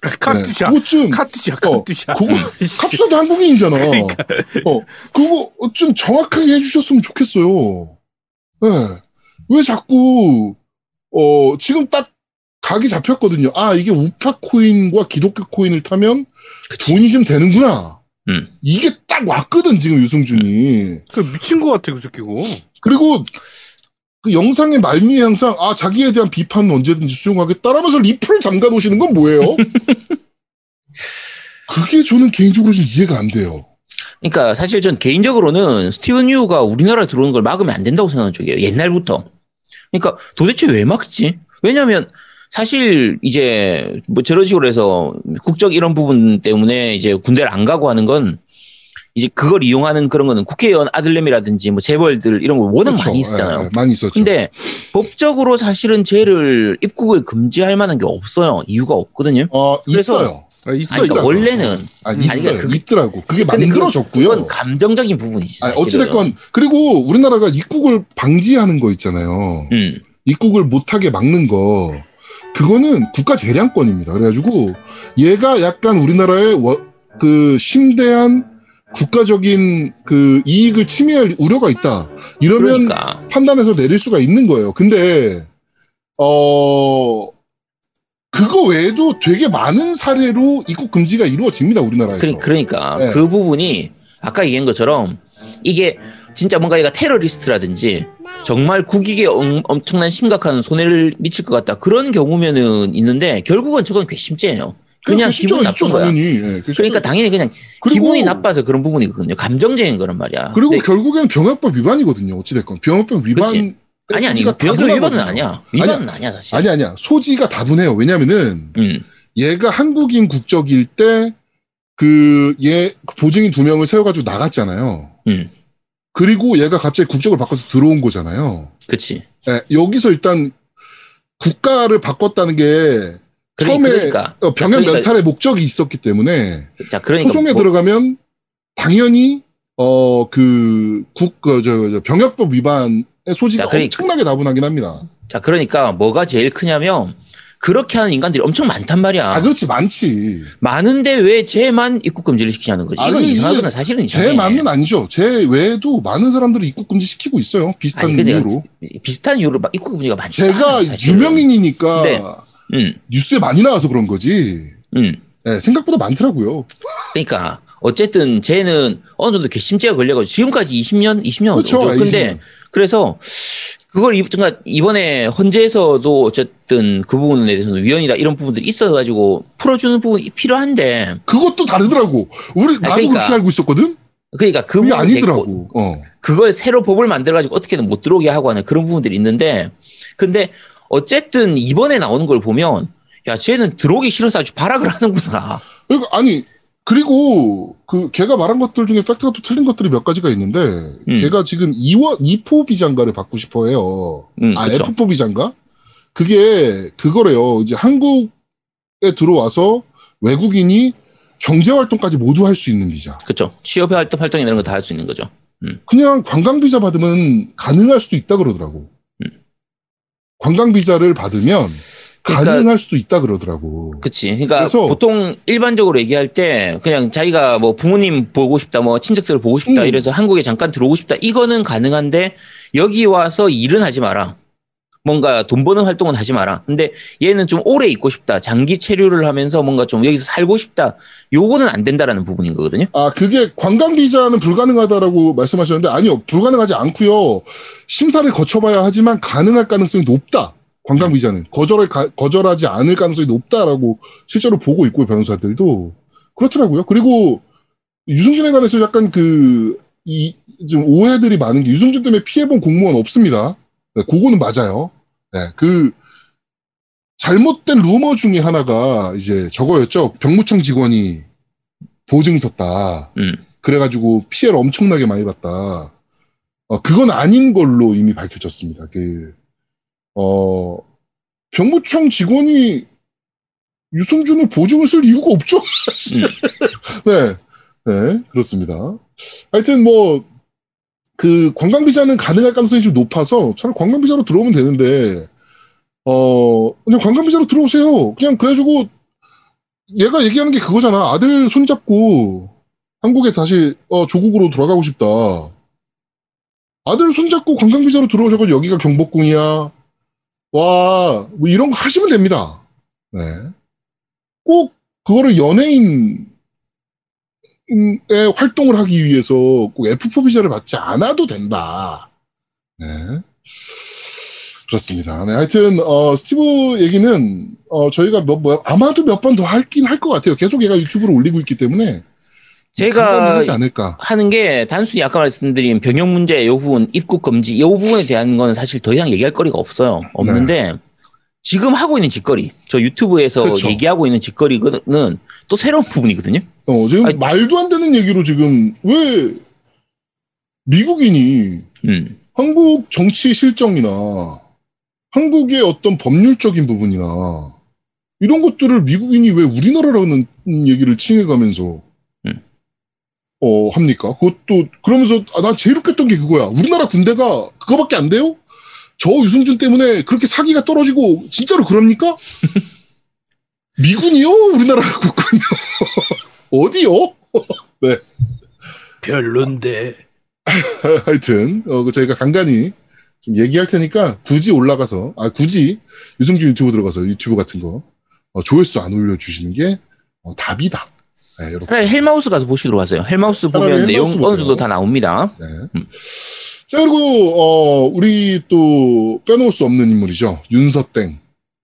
카투샤 네, 그거 좀 카투샤 어, 카투샤 그거 캅스도 한국인이잖아. 그러니까. 어, 그거 좀 정확하게 해주셨으면 좋겠어요. 네. 왜 자꾸, 어, 지금 딱 각이 잡혔거든요. 아, 이게 우파 코인과 기독교 코인을 타면 돈이 좀 되는구나. 음. 이게 딱 왔거든, 지금 유승준이. 그 미친 거 같아 그 새끼고 그리고 그 영상의 말미에 항상, 아, 자기에 대한 비판은 언제든지 수용하겠다라면서 리플을 잠가 놓으시는 건 뭐예요? 그게 저는 개인적으로 좀 이해가 안 돼요. 그러니까 사실 전 개인적으로는 스티븐 유가 우리나라에 들어오는 걸 막으면 안 된다고 생각하는 쪽이에요. 옛날부터. 그러니까 도대체 왜 막지? 왜냐면 사실 이제 뭐 저런 식으로 해서 국적 이런 부분 때문에 이제 군대를 안 가고 하는 건 이제 그걸 이용하는 그런 거는 국회의원 아들내미라든지 뭐 재벌들 이런 거 워낙 그렇죠. 많이 있잖아요. 예, 많이 있었죠. 근데 법적으로 사실은 쟤를 입국을 금지할 만한 게 없어요. 이유가 없거든요. 어, 있어요. 아, 있어 아니, 그러니까 있어. 원래는 아 있어요. 그러니까 그게- 있더라고. 그게 만들어졌고요. 그건 감정적인 부분이지. 아니, 사실은. 어찌됐건 그리고 우리나라가 입국을 방지하는 거 있잖아요. 음. 입국을 못하게 막는 거 그거는 국가 재량권입니다. 그래가지고 얘가 약간 우리나라의 워- 그 심대한 국가적인 그 이익을 침해할 우려가 있다. 이러면 그러니까 판단해서 내릴 수가 있는 거예요. 근데 어 그거 외에도 되게 많은 사례로 입국 금지가 이루어집니다. 우리나라에서. 그러, 그러니까 네. 그 부분이 아까 얘기한 것처럼 이게 진짜 뭔가 얘가 테러리스트라든지 정말 국익에 엄, 엄청난 심각한 손해를 미칠 것 같다 그런 경우면은 있는데 결국은 저건 괘씸죄예요. 그냥 진짜 기분 나쁜 거야. 당연히. 예, 그게 그러니까 당연히 그냥 기분이 나빠서 그런 부분이거든요. 감정적인 거란 말이야. 그리고 근데 결국엔 병역법 위반이거든요. 어찌됐건 병역법 위반. 아니 아니 소지가 병역 위반은. 아니야. 위반은 아니야 사실. 아니 아니야. 소지가 다분해요. 왜냐면은 음. 얘가 한국인 국적일 때 그 얘 보증인 두 명을 세워가지고 나갔잖아요. 음. 그리고 얘가 갑자기 국적을 바꿔서 들어온 거잖아요. 그치. 예, 여기서 일단 국가를 바꿨다는 게 처음에 그러니까. 어, 병역 그러니까- 면탈의 목적이 있었기 때문에 자 그러니까 소송에 뭐- 들어가면 당연히 어그국저 저, 병역법 위반의 소지가 자, 그러니까- 엄청나게 다분하긴 합니다. 자 그러니까 뭐가 제일 크냐면 그렇게 하는 인간들이 엄청 많단 말이야. 아 그렇지 많지. 많은데 왜 쟤만 입국 금지를 시키냐는 거지. 이건 이상하거나 사실은 이상해. 제만은 아니죠. 제 외에도 많은 사람들이 입국 금지 시키고 있어요. 비슷한 아니, 이유로. 비슷한 이유로 막 입국 금지가 많지 제가 사실은. 유명인이니까 네. 음, 뉴스에 많이 나와서 그런 거지. 음. 예, 생각보다 많더라고요. 그러니까 어쨌든 쟤는 어느 정도 괘씸죄가 걸려가지고 지금까지 20년, 20년 그렇죠. 어쩌- 근데 알겠습니다. 그래서 그걸 이- 그러니까 이번에 헌재에서도 어쨌든 그 부분에 대해서는 위헌이다 이런 부분들이 있어가지고 풀어주는 부분이 필요한데 그것도 다르더라고. 우리 나도 그러니까. 그렇게 알고 있었거든. 그러니까 그 부분이 아니더라고. 어. 그걸 새로 법을 만들어가지고 어떻게든 못 들어오게 하고 하는 그런 부분들이 있는데, 근데 어쨌든 이번에 나오는 걸 보면, 야, 쟤는 들어오기 싫어서 아주 발악을 하는구나. 그러니까 아니 그리고 그 걔가 말한 것들 중에 팩트가 또 틀린 것들이 몇 가지가 있는데 음. 걔가 지금 2원 2포 비장가를 받고 싶어해요. 음, 아 그쵸. F4 비장가? 그게 그거래요. 이제 한국에 들어와서 외국인이 경제 활동까지 모두 할 수 있는 비자. 그쵸. 취업 활동, 활동 이런 거 다 할 수 있는 거죠. 그냥 관광 비자 받으면 가능할 수도 있다 그러더라고. 음. 관광 비자를 받으면 그러니까- 가능할 수도 있다 그러더라고. 그치. 그러니까 그래서- 보통 일반적으로 얘기할 때 그냥 자기가 뭐 부모님 보고 싶다, 뭐 친척들 보고 싶다 음. 이래서 한국에 잠깐 들어오고 싶다. 이거는 가능한데 여기 와서 일은 하지 마라. 뭔가 돈 버는 활동은 하지 마라. 근데 얘는 좀 오래 있고 싶다. 장기 체류를 하면서 뭔가 좀 여기서 살고 싶다. 요거는 안 된다라는 부분인 거거든요. 아, 그게 관광 비자는 불가능하다라고 말씀하셨는데 아니요. 불가능하지 않고요. 심사를 거쳐 봐야 하지만 가능할 가능성이 높다. 관광 비자는 거절을 가- 거절하지 않을 가능성이 높다라고 실제로 보고 있고요. 변호사들도 그렇더라고요. 그리고 유승준에 관해서 약간 그 이 좀 오해들이 많은 게 유승준 때문에 피해본 공무원 없습니다. 네, 그거는 맞아요. 네, 그 잘못된 루머 중에 하나가 이제 저거였죠. 병무청 직원이 보증 섰다. 음. 그래가지고 피해를 엄청나게 많이 봤다. 어, 그건 아닌 걸로 이미 밝혀졌습니다. 그, 어, 병무청 직원이 유승준을 보증을 쓸 이유가 없죠. 네. 네, 그렇습니다. 하여튼 뭐, 그 관광 비자는 가능할 가능성이 좀 높아서 차라리 관광 비자로 들어오면 되는데, 어, 그냥 관광 비자로 들어오세요. 그냥 그래가지고 얘가 얘기하는 게 그거잖아. 아들 손잡고 한국에 다시 어, 조국으로 돌아가고 싶다. 아들 손잡고 관광 비자로 들어오셔가지고 여기가 경복궁이야. 와, 뭐 이런 거 하시면 됩니다. 네. 꼭 그거를 연예인 의 활동을 하기 위해서 꼭 F4 비자를 받지 않아도 된다. 네. 그렇습니다. 네, 하여튼 어, 스티브 얘기는 어, 저희가 몇, 뭐, 아마도 몇 번 더 할긴 할 것 같아요. 계속 얘가 유튜브로 올리고 있기 때문에 제가 하지 않을까. 하는 게 단순히 아까 말씀드린 병역 문제 요 부분 입국 금지 요 부분에 대한 건 사실 더 이상 얘기할 거리가 없어요. 없는데 지금 하고 있는 짓거리 저 유튜브에서 네. 그렇죠. 얘기하고 있는 짓거리는 또 새로운 부분이거든요. 어, 지금 아니- 말도 안 되는 얘기로 지금 왜 미국인이 음. 한국 정치 실정이나 한국의 어떤 법률적인 부분이나 이런 것들을 미국인이 왜 우리나라라는 얘기를 칭해가면서 음. 어 합니까? 그것도 그러면서 아, 난 제일 웃겼던 게 그거야. 우리나라 군대가 그거밖에 안 돼요? 저 유승준 때문에 그렇게 사기가 떨어지고 진짜로 그럽니까? 미군이요? 우리나라 국군이요? 어디요? 별론데. 하여튼 어, 그 저희가 간간히 좀 얘기할 테니까 굳이 올라가서 아 굳이 유승준 유튜브 들어가서 유튜브 같은 거 어, 조회수 안 올려주시는 게 어, 답이다. 네, 이렇게. 차라리 헬마우스 가서 보시도록 하세요. 헬마우스 보면 내용 헬마우스 어느 보세요. 정도 다 나옵니다. 네. 음. 자 그리고 어, 우리 또 빼놓을 수 없는 인물이죠 윤서땡.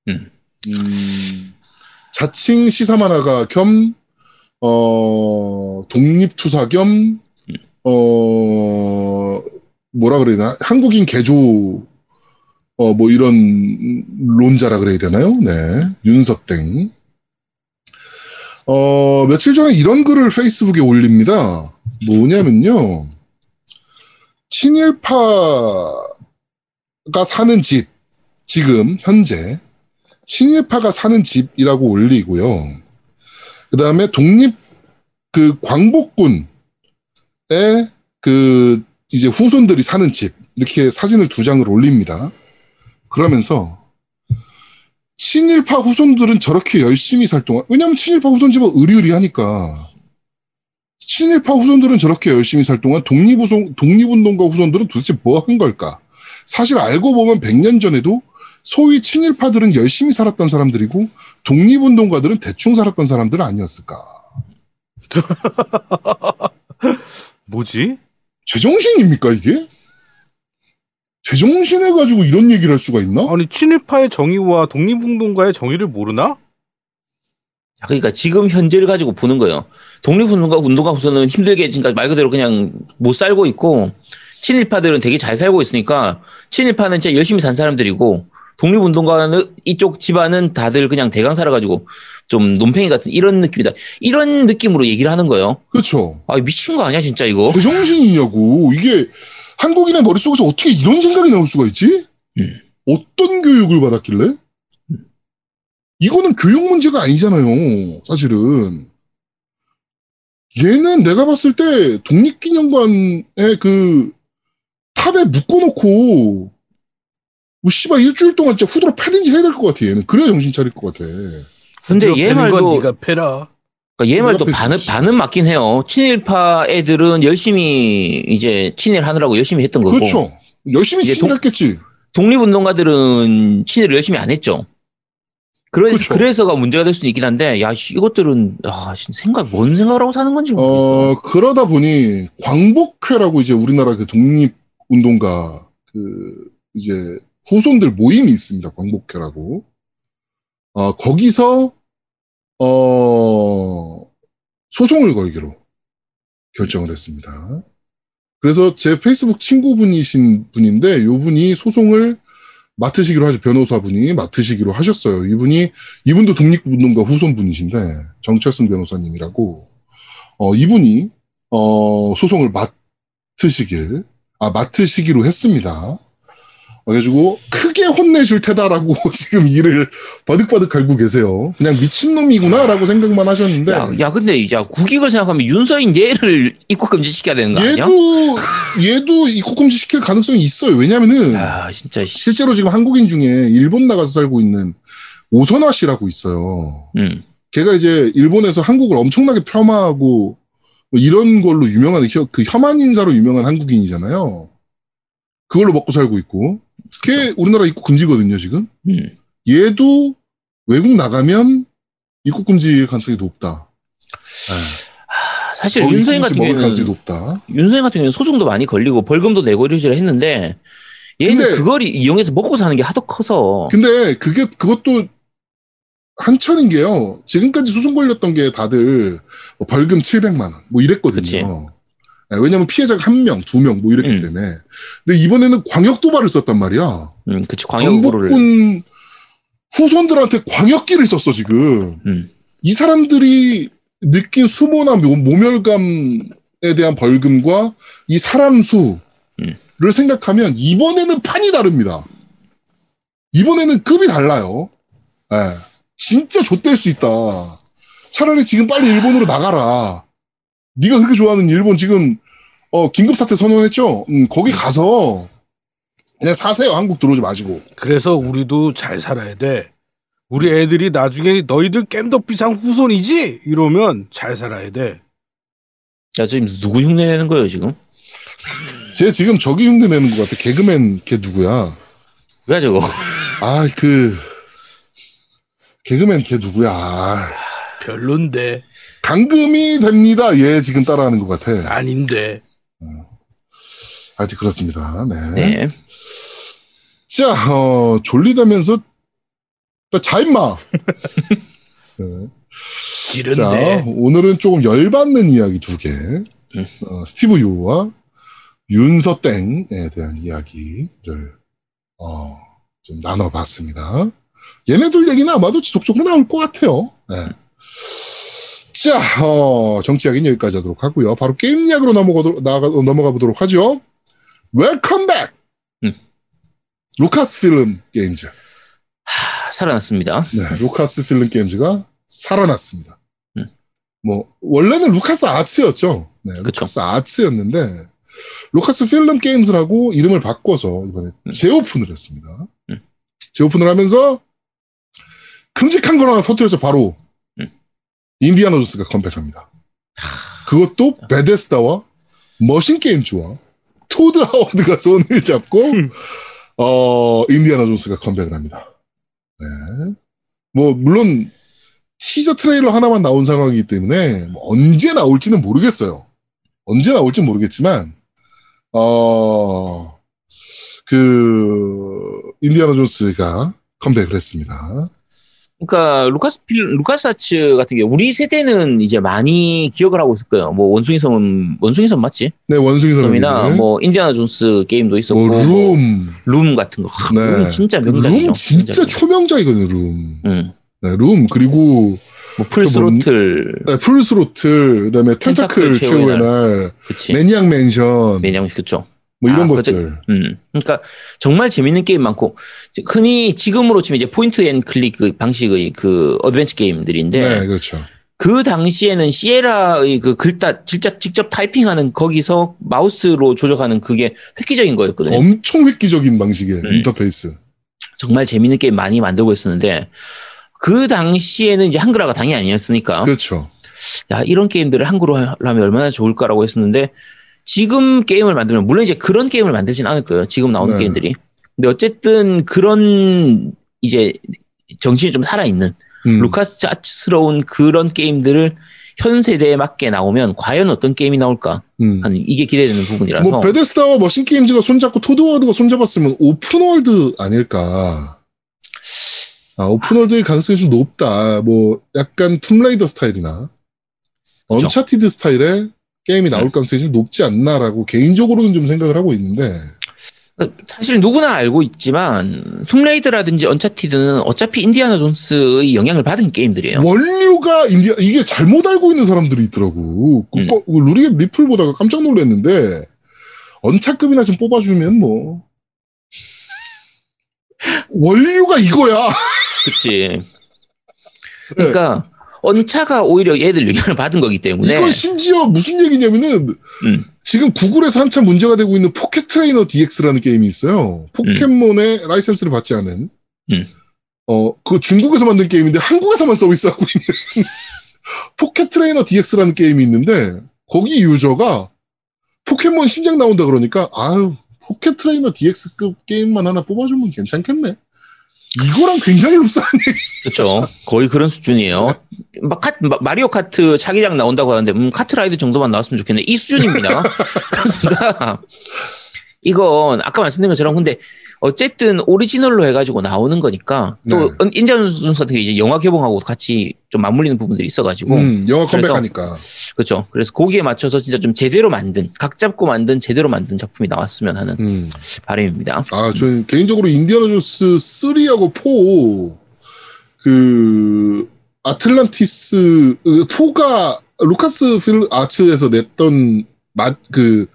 음. 음, 자칭 시사 만화가 겸 어, 독립투사 겸 어, 뭐라 그래야 되나 한국인 개조 어, 뭐 이런 론자라 그래야 되나요? 네, 윤서땡. 어, 며칠 전에 이런 글을 페이스북에 올립니다. 뭐냐면요. 친일파가 사는 집, 지금, 현재, 친일파가 사는 집이라고 올리고요. 그 다음에 독립, 그, 광복군의 그, 이제 후손들이 사는 집, 이렇게 사진을 두 장을 올립니다. 그러면서, 친일파 후손들은 저렇게 열심히 살 동안, 왜냐면 친일파 후손 집은 의리의리하니까. 친일파 후손들은 저렇게 열심히 살 동안 독립후손, 독립운동가 후손들은 도대체 뭐 한 걸까? 사실 알고 보면 100년 전에도 소위 친일파들은 열심히 살았던 사람들이고 독립운동가들은 대충 살았던 사람들은 아니었을까? 뭐지? 제정신입니까 이게? 제정신해 가지고 이런 얘기를 할 수가 있나? 아니 친일파의 정의와 독립운동가의 정의를 모르나? 자, 그러니까 지금 현재를 가지고 보는 거예요. 독립운동가 운동가 후손은 힘들게 지금까지 말 그대로 그냥 못 살고 있고 친일파들은 되게 잘 살고 있으니까 친일파는 진짜 열심히 산 사람들이고 독립운동가는 이쪽 집안은 다들 그냥 대강 살아가지고 좀 논팽이 같은 이런 느낌이다. 이런 느낌으로 얘기를 하는 거예요. 그렇죠. 아 미친 거 아니야 진짜 이거? 제정신이냐고. 이게 한국인의 머릿속에서 어떻게 이런 생각이 나올 수가 있지? 음. 어떤 교육을 받았길래? 이거는 교육 문제가 아니잖아요. 사실은. 얘는 내가 봤을 때 독립기념관에 그 탑에 묶어놓고 뭐 씨발 일주일 동안 진짜 후드로 패든지 해야 될 것 같아 얘는 그래야 정신 차릴 것 같아 근데 얘 말도 네가 패라. 그러니까 얘 말도 반은. 반은 맞긴 해요. 친일파 애들은 열심히 이제 친일 하느라고 열심히 했던 거고 그렇죠 열심히 친일했겠지 독립운동가들은 친일을 열심히 안 했죠. 그래서 그쵸. 그래서가 문제가 될 수는 있긴 한데 야 씨, 이것들은 아 생각 뭔 생각을 하고 사는 건지 모르겠어. 어 그러다 보니 광복회라고 이제 우리나라 그 독립 운동가 그 이제 후손들 모임이 있습니다 광복회라고 어 거기서 어 소송을 걸기로 결정을 했습니다. 그래서 제 페이스북 친구분이신 분인데 요 분이 소송을 맡으시기로 하죠. 변호사분이 맡으시기로 하셨어요. 이분이 이분도 독립운동가 후손분이신데 정철승 변호사님이라고 어 이분이 어 소송을 맡으시길 아 맡으시기로 했습니다. 그래가지고 크게 혼내줄 테다라고 지금 이를 바득바득 갈고 계세요. 그냥 미친놈이구나라고 생각만 하셨는데 야, 야 근데 야 국익을 생각하면 윤서인 얘를 입국 금지 시켜야 되는 거 아니야? 얘도 얘도 입국 금지 시킬 가능성이 있어요. 왜냐면은 야 진짜 씨. 실제로 지금 한국인 중에 일본 나가서 살고 있는 오선화 씨라고 있어요. 음. 걔가 이제 일본에서 한국을 엄청나게 폄하하고 뭐 이런 걸로 유명한 혀- 그 혐한 인사로 유명한 한국인이잖아요. 그걸로 먹고 살고 있고 걔 우리나라 입국 금지거든요 지금. 음. 얘도 외국 나가면 입국 금지 가능성이 높다. 아, 사실 어, 윤서인 같은 경우에는 높다. 윤서인 같은 경우는 소송도 많이 걸리고 벌금도 내고 이러지를 했는데 얘는 근데- 그걸 이- 이용해서 먹고 사는 게 하도 커서 근데 그게 그것도 한철인 게요. 지금까지 소송 걸렸던 게 다들 뭐 벌금 700만 원 뭐 이랬거든요. 그치. 네, 왜냐면 피해자가 한 명, 두 명 뭐 이랬기 음. 때문에. 근데 이번에는 광역 도발을 썼단 말이야. 음, 그치 광역으로를 광복군 후손들한테 광역기를 썼어 지금. 음. 이 사람들이 느낀 수모나 모- 모멸감에 대한 벌금과 이 사람 수를 음. 생각하면 이번에는 판이 다릅니다. 이번에는 급이 달라요. 예. 진짜 좆될 수 있다. 차라리 지금 빨리 일본으로 나가라. 네가 그렇게 좋아하는 일본 지금 어 긴급 사태 선언했죠. 음, 거기 가서 그냥 사세요. 한국 들어오지 마시고. 그래서 우리도 잘 살아야 돼. 우리 애들이 나중에 너희들 깸덕비상 후손이지? 이러면 잘 살아야 돼. 야, 지금 누구 흉내 내는 거예요, 지금? 쟤 지금 저기 흉내 내는 것 같아. 개그맨 걔 누구야? 왜 저거? 아 그 개그맨 걔 누구야? 아, 별론데. 감금이 됩니다. 얘 지금 따라하는 것 같아. 아닌데. 하여튼 그렇습니다. 네. 네. 자, 어, 졸리다면서 또 자임마. 네. 자, 지른데. 오늘은 조금 열받는 이야기 두 개. 어, 스티브 유와 윤서땡에 대한 이야기를 어, 좀 나눠봤습니다. 얘네들 얘기는 아마도 지속적으로 나올 것 같아요. 네. 자, 어, 정치 이야기는 여기까지 하도록 하고요. 바로 게임 이야기로 넘어가, 나가, 넘어가 보도록 하죠. Welcome back! 음. 루카스 필름 게임즈. 하, 살아났습니다. 네, 루카스 필름 게임즈가 살아났습니다. 음. 뭐 원래는 루카스 아츠였죠. 네, 그쵸. 루카스 아츠였는데 루카스 필름 게임즈라고 이름을 바꿔서 이번에 음. 재오픈을 했습니다. 음. 재오픈을 하면서 큼직한 걸 하나 터뜨렸죠. 바로 음. 인디아나 존스가 컴백합니다. 그것도 베데스다와 머신 게임즈와 토드 하워드가 손을 잡고 음. 어 인디아나 존스가 컴백을 합니다. 네. 뭐 물론 티저 트레일러 하나만 나온 상황이기 때문에 뭐 언제 나올지는 모르겠어요. 언제 나올지 는 모르겠지만 어, 어그 인디아나 존스가 컴백을 했습니다. 그러니까 루카스 필 루카스 아츠 같은 경우 우리 세대는 이제 많이 기억을 하고 있을 거예요. 뭐 원숭이 섬 원숭이 섬 맞지? 네 원숭이 섬이나. 뭐 인디아나 존스 게임도 있었고 뭐 룸. 룸 같은 거. 네. 룸 진짜 명작이죠. 룸 진짜 명작이죠. 초명작이거든요. 룸. 응. 네, 룸 그리고 뭐 풀스로틀, 네, 풀스로틀 그다음에 텐타클 텐타클 최후의 날, 그치? 매니악 맨션 매니악 그쵸. 뭐 이런 아, 것들. 음. 그러니까 정말 재밌는 게임 많고 흔히 지금으로 치면 이제 point and click 그 방식의 그 어드벤처 게임들인데 네, 그렇죠. 그 당시에는 시에라의 그 글자 진짜 직접 타이핑하는 거기서 마우스로 조작하는 그게 획기적인 거였거든요. 엄청 획기적인 방식의 음. 인터페이스. 정말 재밌는 게임 많이 만들고 있었는데 그 당시에는 이제 한글화가 당연히 아니었으니까 그렇죠. 야 이런 게임들을 한글로 하면 얼마나 좋을까라고 했었는데 지금 게임을 만들면 물론 이제 그런 게임을 만들진 않을 거예요. 지금 나오는 네. 게임들이. 근데 어쨌든 그런 이제 정신이 좀 살아 있는 음. 루카스 아츠스러운 그런 게임들을 현 세대에 맞게 나오면 과연 어떤 게임이 나올까 음. 하는 이게 기대되는 부분이라서 뭐 베데스다와 머신 게임즈가 손잡고 토드 하워드가 손잡았으면 open world 아닐까. 아, open world의 가능성이 좀 높다. 뭐 약간 툼레이더 스타일이나 그쵸. 언차티드 스타일의 게임이 나올 음. 가능성이 좀 높지 않나라고 개인적으로는 좀 생각을 하고 있는데 사실 누구나 알고 있지만 툼레이더라든지 언차티드는 어차피 인디아나 존스의 영향을 받은 게임들이에요. 원류가 인디아 이게 잘못 알고 있는 사람들이 있더라고. 그 음. 거- 그 루리웹 리플 보다가 깜짝 놀랐는데 언차급이나 좀 뽑아주면 뭐 원류가 이거야. 그치. 그러니까 언차가 오히려 얘들 영향을 받은 거기 때문에 이건 심지어 무슨 얘기냐면은 음. 지금 구글에서 한참 문제가 되고 있는 포켓 트레이너 DX라는 게임이 있어요. 포켓몬의 라이센스를 받지 않은 음. 어그 중국에서 만든 게임인데 한국에서만 서비스하고 있는 포켓 트레이너 DX라는 게임이 있는데 거기 유저가 포켓몬 신작 나온다 그러니까 아유 포켓 트레이너 DX급 게임만 하나 뽑아주면 괜찮겠네. 이거랑 굉장히 얘기. 그렇죠. 거의 그런 수준이에요. 막 카, 마- 마리오 카트 차기작 나온다고 하는데 음, 카트 라이드 정도만 나왔으면 좋겠네. 이 수준입니다. 그러니까 이건 아까 말씀드린 것처럼 근데 어쨌든 오리지널로 해가지고 나오는 거니까 또 네. 존스 같은 게 이제 영화 개봉하고 같이 좀 맞물리는 부분들이 있어가지고 음, 영화 컴백하니까. 그렇죠. 그래서 거기에 맞춰서 진짜 좀 제대로 만든 각 잡고 만든 제대로 만든 작품이 나왔으면 하는 음. 바람입니다. 아, 저는 개인적으로 인디아나 존스 3하고 4, 그, 아틀란티스, 4가 루카스 필 아츠에서 냈던, 마, 그,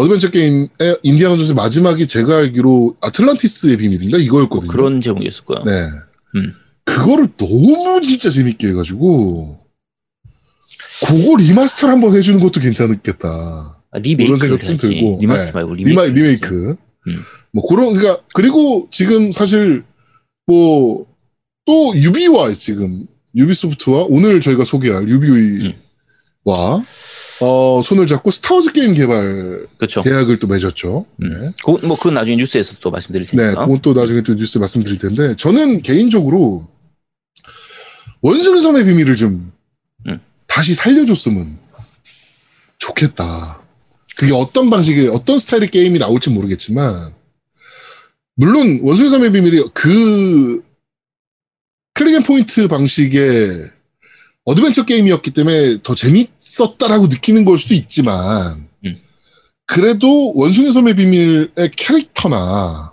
어드벤처 게임의 인디아나 존스 마지막이 제가 알기로 아틀란티스의 비밀인가? 이거였거든요. 그런 제목이었을 거예요. 네. 음. 그거를 너무 진짜 재밌게 해가지고 그거 remaster를 한번 해주는 것도 괜찮겠다. 아, 리메이크 그런 생각 좀 들고. remaster 네. 말고 리마, 리메이크. 리메이크. 음. 뭐 그런 그러니까 그리고 지금 사실 뭐 또 유비와 지금 유비소프트와 오늘 저희가 소개할 유비와 어 손을 잡고 스타워즈 게임 개발 그렇죠. 계약을 또 맺었죠. 네. 그, 뭐 그건 나중에 뉴스에서 또 말씀드릴 네, 테니까. 그건 또 나중에 또 뉴스 말씀드릴 텐데 저는 개인적으로 원숭이 섬의 비밀을 좀 음. 다시 살려줬으면 좋겠다. 그게 어떤 방식의 어떤 스타일의 게임이 나올지 모르겠지만 물론 원숭이 섬의 비밀이 그 click and point 방식의 어드벤처 게임이었기 때문에 더 재밌었다라고 느끼는 걸 수도 있지만 음. 그래도 원숭이 섬의 비밀의 캐릭터나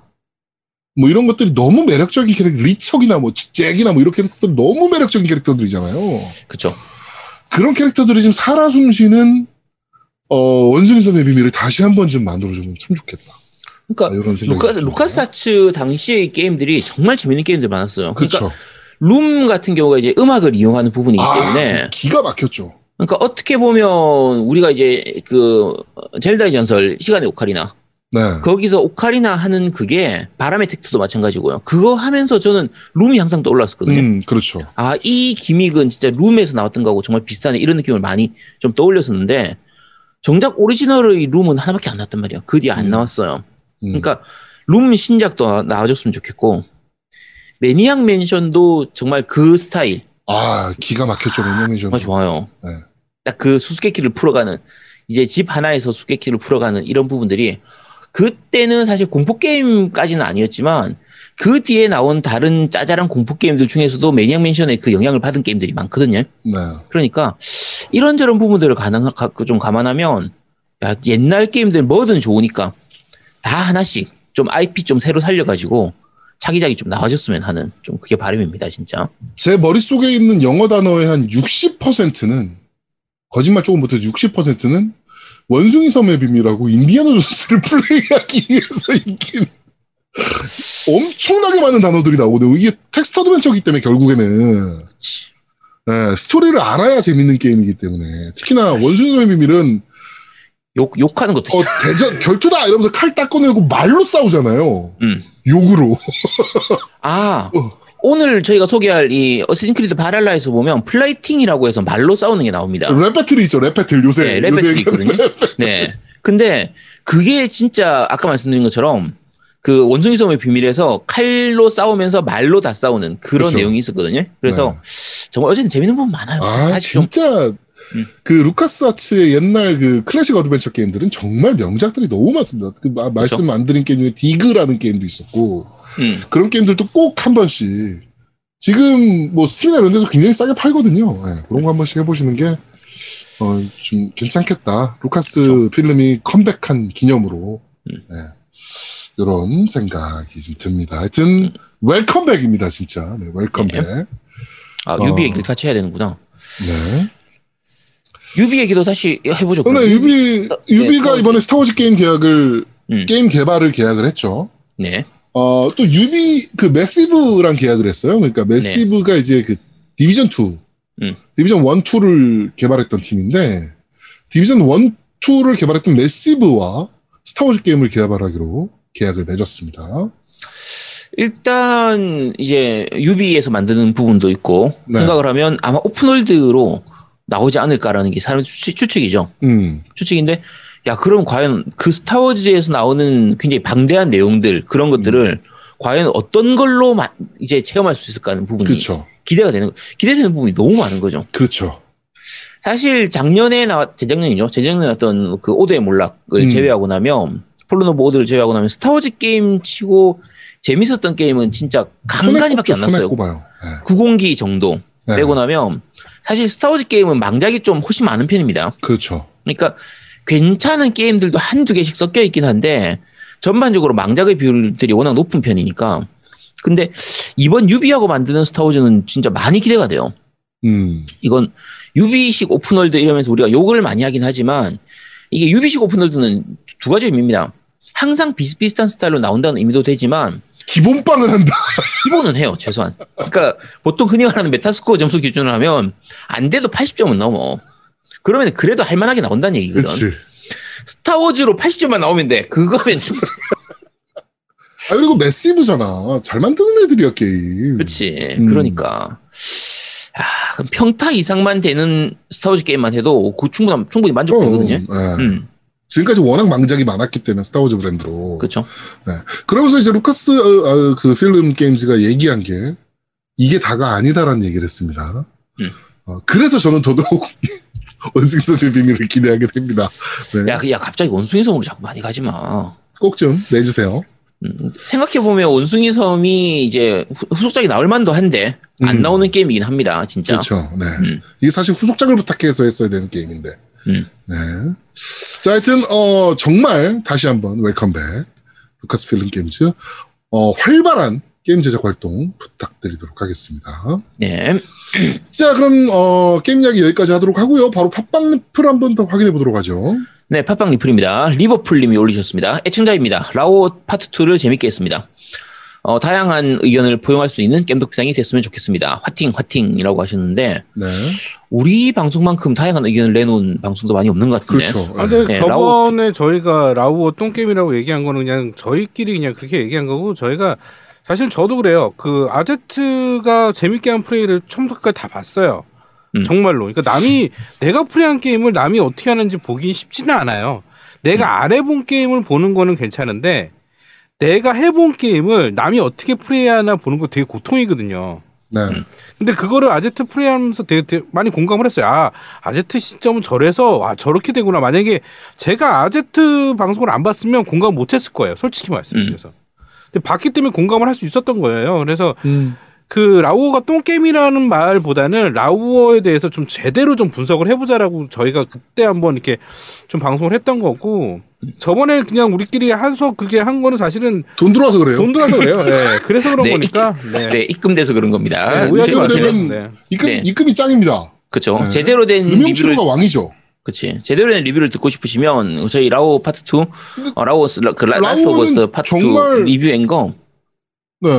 뭐 이런 것들이 너무 매력적인 캐릭터, 리척이나 뭐 잭이나 뭐 이런 캐릭터들 너무 매력적인 캐릭터들이잖아요. 그렇죠. 그런 캐릭터들이 지금 살아 숨쉬는 어, 원숭이 섬의 비밀을 다시 한 번 좀 만들어주면 참 좋겠다. 그러니까 이런 생각이 루카, 듭니다. 루카스 아츠 당시의 게임들이 정말 재밌는 게임들 많았어요. 그러니까. 룸 같은 경우가 이제 음악을 이용하는 부분이기 때문에 아, 기가 막혔죠. 그러니까 어떻게 보면 우리가 이제 그 젤다의 전설 시간의 오카리나 네. 거기서 오카리나 하는 그게 바람의 택트도 마찬가지고요. 그거 하면서 저는 룸이 항상 떠올랐었거든요. 음, 그렇죠. 아, 이 gimmick은 진짜 룸에서 나왔던 거하고 정말 비슷하네. 이런 느낌을 많이 좀 떠올렸었는데, 정작 오리지널의 룸은 하나밖에 안 나왔단 말이야. 그 뒤에 안 음. 나왔어요. 음. 그러니까, 룸 신작도 나와줬으면 좋겠고, 매니악 맨션도 정말 그 스타일, 아, 기가 막혔죠, 매니악 맨션. 정말 좋아요. 네. 딱 그 수수께끼를 풀어가는, 이제 집 하나에서 수수께끼를 풀어가는 이런 부분들이, 그때는 사실 공포 게임까지는 아니었지만, 그 뒤에 나온 다른 짜잘한 공포 게임들 중에서도 매니악 맨션의 그 영향을 받은 게임들이 많거든요. 네. 그러니까 이런저런 부분들을 가능 가- 좀 감안하면 야, 옛날 게임들 뭐든 좋으니까 다 하나씩 좀 IP 좀 새로 살려가지고 차기작이 좀 나와줬으면 하는 좀 그게 바람입니다 진짜. 제 머릿속에 있는 영어 단어의 한 60%는 거짓말 조금 보태도 60%는 원숭이 섬의 비밀하고 인디아나 존스를 플레이하기 위해서 이긴 엄청나게 많은 단어들이 나오거든요. 이게 텍스트 어드벤처이기 때문에 결국에는 네, 스토리를 알아야 재밌는 게임이기 때문에 특히나 원숭이 섬의 비밀은 욕 욕하는 것도 어, 대전 결투다 이러면서 칼 딱 꺼내고 말로 싸우잖아요. 음. 욕으로. 아 어. 오늘 저희가 소개할 이 어쌔신 크리드 발할라에서 보면 flyting이라고 해서 말로 싸우는 게 나옵니다. 랩배틀이 있죠. 랩배틀 요새. 네, 랩배틀이 있거든요. 네. 근데 그게 진짜 아까 말씀드린 것처럼 그 원숭이 섬의 비밀에서 칼로 싸우면서 말로 다 싸우는 그런 그렇죠. 내용이 있었거든요. 그래서 정말 어쨌든 재밌는 부분 많아요. 아, 다시 좀 진짜 음. 그 루카스 아츠의 옛날 그 클래식 어드벤처 게임들은 정말 명작들이 너무 많습니다. 그 마- 말씀 안 드린 게임 중에 디그라는 게임도 있었고 음, 그런 게임들도 꼭 한 번씩 지금 뭐 스팀이나 이런 데서 굉장히 싸게 팔거든요. 예, 그런 거 한 번씩 해보시는 게 어, 좀 괜찮겠다. 루카스 필름이 컴백한 기념으로 음. 예, 이런 생각이 좀 듭니다. 하여튼 welcome back입니다, 진짜. 네, welcome back. 아, 어. 유비 얘기를 같이 해야 되는구나. 네. 유비 얘기도 다시 해보죠. 근데. 유비 유비가 스타워즈. 이번에 스타워즈 게임 계약을 음. 게임 개발을 계약을 했죠. 네. 어, 또 유비 그 매시브랑 계약을 했어요. 그러니까 매시브가 이제 그 디비전 2, 음. 디비전 1, 2를 개발했던 팀인데 디비전 1, 2를 개발했던 매시브와 스타워즈 게임을 개발하기로 계약을 맺었습니다. 일단 이제 유비에서 만드는 부분도 있고 네. 생각을 하면 아마 open world로 나오지 않을까라는 게 사람 추측, 추측 이죠. 음, 추측인데 야 그럼 과연 그 스타워즈에서 나오는 굉장히 방대한 내용들 그런 것들을 과연 어떤 걸로 마- 이제 체험할 수 있을까 하는 부분이 그렇죠, 기대가 되는 거- 기대되는 부분이 너무 많은 거죠. 그렇죠. 사실 작년에 나왔 재작년이죠. 재작년에 나왔던 그 오더의 몰락을 음. 제외하고 나면 폴른 오브 오더를 제외하고 나면 스타워즈 게임 치고 재밌었던 게임은 진짜 간간이밖에 안 났어요. 꼽아요. 구공기 정도 네. 빼고 나면 사실 스타워즈 게임은 망작이 좀 훨씬 많은 편입니다. 그렇죠. 그러니까 괜찮은 게임들도 한두 개씩 섞여 있긴 한데 전반적으로 망작의 비율들이 워낙 높은 편이니까 근데 이번 유비하고 만드는 스타워즈는 진짜 많이 기대가 돼요. 음, 이건 유비식 open world 이러면서 우리가 욕을 많이 하긴 하지만 이게 유비식 open world는 두 가지 의미입니다. 항상 비슷비슷한 스타일로 나온다는 의미도 되지만 기본빵을 한다. 기본은 해요, 최소한. 그러니까 보통 흔히 말하는 메타스코어 점수 기준으로 하면 안 돼도 80점은 넘어. 그러면 그래도 할만하게 나온다는 얘기거든. 그렇지. 스타워즈로 80점만 나오면 돼. 그거면 충분히. 아 그리고 매시브잖아. 잘 만드는 애들이야 게임. 그렇지. 음. 그러니까. 아, 그럼 평타 이상만 되는 스타워즈 게임만 해도 그 충분히 충분히 만족되거든요. 어, 네. 음, 지금까지 워낙 망작이 많았기 때문에 스타워즈 브랜드로. 그렇죠. 그러면서 이제 루카스 어, 어, 그 필름 게임즈가 얘기한 게 이게 다가 아니다라는 얘기를 했습니다. 음. 어, 그래서 저는 더더욱 원숭이섬의 비밀을 기대하게 됩니다. 네. 야, 그- 야, 갑자기 원숭이 섬으로 자꾸 많이 가지 마. 꼭 좀 내주세요. 음, 생각해보면 원숭이 섬이 이제 후- 후속작이 나올 만도 한데, 안 음. 나오는 게임이긴 합니다, 진짜. 그렇죠. 네. 음. 이게 사실 후속작을 부탁해서 했어야 되는 게임인데. 음. 네. 자, 하여튼 어 정말 다시 한번 welcome back 루카스 필름 게임즈 어 활발한 게임 제작 활동 부탁드리도록 하겠습니다. 네. 자, 그럼 어 게임 이야기 여기까지 하도록 하고요. 바로 팟빵 리플 한번 더 확인해 보도록 하죠. 네, 팟빵 리플입니다. 리버풀님이 올리셨습니다. 애청자입니다. 라오 파트 2를 재밌게 했습니다. 어, 다양한 의견을 포용할 수 있는 겜덕비상이 됐으면 좋겠습니다. 화팅, 화팅이라고 하셨는데, 네. 우리 방송만큼 다양한 의견을 내놓은 방송도 많이 없는 것 같은데. 그렇죠. 아, 근데 네, 저번에 저희가 라우어 똥게임이라고 얘기한 거는 그냥 저희끼리 그냥 그렇게 얘기한 거고 저희가 사실 저도 그래요. 그 아제트가 재밌게 한 플레이를 처음부터 끝까지 다 봤어요. 음. 정말로. 그러니까 남이 내가 플레이한 게임을 남이 어떻게 하는지 보기 쉽지는 않아요. 내가 안 해본 게임을 보는 거는 괜찮은데 내가 해본 게임을 남이 어떻게 플레이하나 보는 거 되게 고통이거든요. 네. 근데 그거를 아제트 플레이하면서 되게, 되게 많이 공감을 했어요. 아, 아제트 시점은 저래서 아 저렇게 되구나. 만약에 제가 아제트 방송을 안 봤으면 공감 못 했을 거예요. 솔직히 말씀드려서. 근데 봤기 때문에 공감을 할 수 있었던 거예요. 그래서 음. 그 라우어가 똥게임이라는 말보다는 라우어에 대해서 좀 제대로 좀 분석을 해보자라고 저희가 그때 한번 이렇게 좀 방송을 했던 거고 저번에 그냥 우리끼리 한서 그게 한 거는 사실은 돈 들어와서 그래요. 돈 들어서 그래요. 네, 그래서 그런 네, 거니까. 네. 네, 입금돼서 그런 겁니다. 네, 오해하지 마세요. 네. 입금 네. 입금이 짱입니다. 그렇죠. 네. 제대로 된 리뷰를 치료가 왕이죠. 그치. 제대로 된 리뷰를 듣고 싶으시면 저희 라오 파트 2, 어, 라오 스- 그 라- 라스트 어스 파트 정말- 2 리뷰인 거. 네.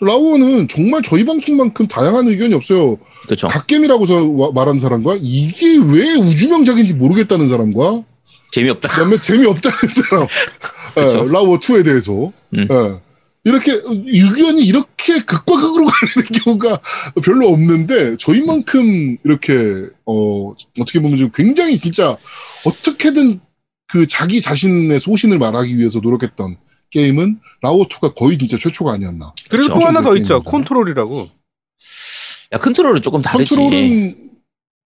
라오어는 정말 저희 방송만큼 다양한 의견이 없어요. 그렇죠. 갓겜이라고 말하는 사람과 이게 왜 우주명작인지 모르겠다는 사람과 재미없다. 그다음에 재미없다는 사람 그쵸. 예, 라오어 2에 대해서 음. 예. 이렇게 의견이 이렇게 극과 극으로 가는 경우가 별로 없는데 저희만큼 이렇게 어 어떻게 보면 좀 굉장히 진짜 어떻게든 그 자기 자신의 소신을 말하기 위해서 노력했던 게임은 라오어 2가 거의 진짜 최초가 아니었나. 그리고 그렇죠. 또 하나 더 있죠. 컨트롤이라고. 야, 컨트롤은 조금 다르지. 컨트롤은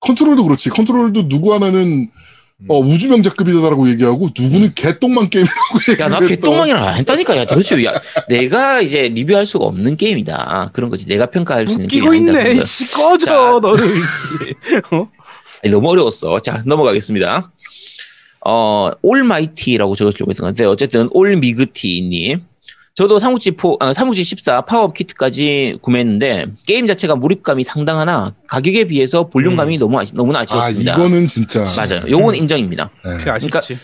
컨트롤도 그렇지. 컨트롤도 누구 하나는 어, 우주명작급이다라고 얘기하고 누구는 개똥망 게임이라고 얘기했다. 야, 나 개똥망이라 안 했다니까. 야, 도대체 야, 내가 이제 리뷰할 수가 없는 게임이다. 그런 거지. 내가 평가할 수 있는 웃기고 게임이 아니다. 있네. 씨 꺼져 자. 너는 씨. 어? 아니, 너무 어려웠어. 자, 넘어가겠습니다. 어, almighty라고 적으려고 했던 건데, 어쨌든 올미그티님. 저도 삼국지 four, 아, 삼국지 14 power up kit까지 구매했는데, 게임 자체가 몰입감이 상당하나, 가격에 비해서 볼륨감이 너무, 아쉬, 너무나 아, 아쉬웠습니다. 이거는 진짜. 맞아요. 요건 인정입니다. 네. 그 아쉽지.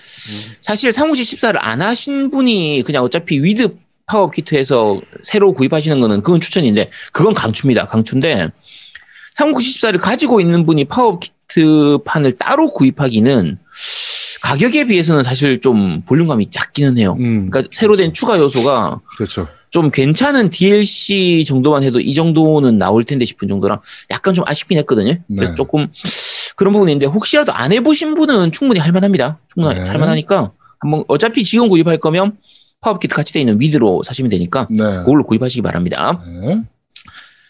사실 삼국지 14를 안 하신 분이 그냥 어차피 with power up kit에서 새로 구입하시는 거는 그건 추천인데 그건 강추입니다. 강추인데 삼국지 14를 가지고 있는 분이 power up kit 판을 따로 구입하기는 가격에 비해서는 사실 좀 볼륨감이 작기는 해요. 음, 그러니까 새로 된 추가 요소가 그렇죠. 좀 괜찮은 DLC 정도만 해도 이 정도는 나올 텐데 싶은 정도랑 약간 좀 아쉽긴 했거든요. 그래서 네. 조금 그런 부분인데 혹시라도 안 해보신 분은 충분히 할만합니다. 충분히 네. 할만하니까 한번 어차피 지금 구입할 거면 power up kit 같이 돼 있는 with로 사시면 되니까 네. 그걸로 구입하시기 바랍니다. 네.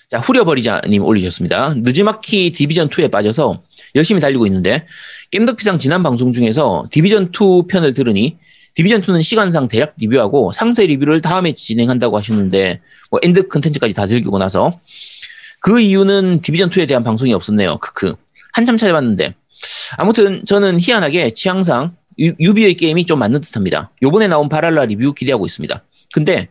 자 후려버리자님 올리셨습니다. 느즈막히 디비전 2에 빠져서 열심히 달리고 있는데 겜덕비상 지난 방송 중에서 디비전 2 편을 들으니 디비전 2는 시간상 대략 리뷰하고 상세 리뷰를 다음에 진행한다고 하셨는데 뭐 end 컨텐츠까지 다 즐기고 나서 그 이유는 디비전 2에 대한 방송이 없었네요. 크크. 한참 찾아봤는데 아무튼 저는 희한하게 취향상 유- 유비의 게임이 좀 맞는 듯합니다. 요번에 나온 바랄라 리뷰 기대하고 있습니다. 근데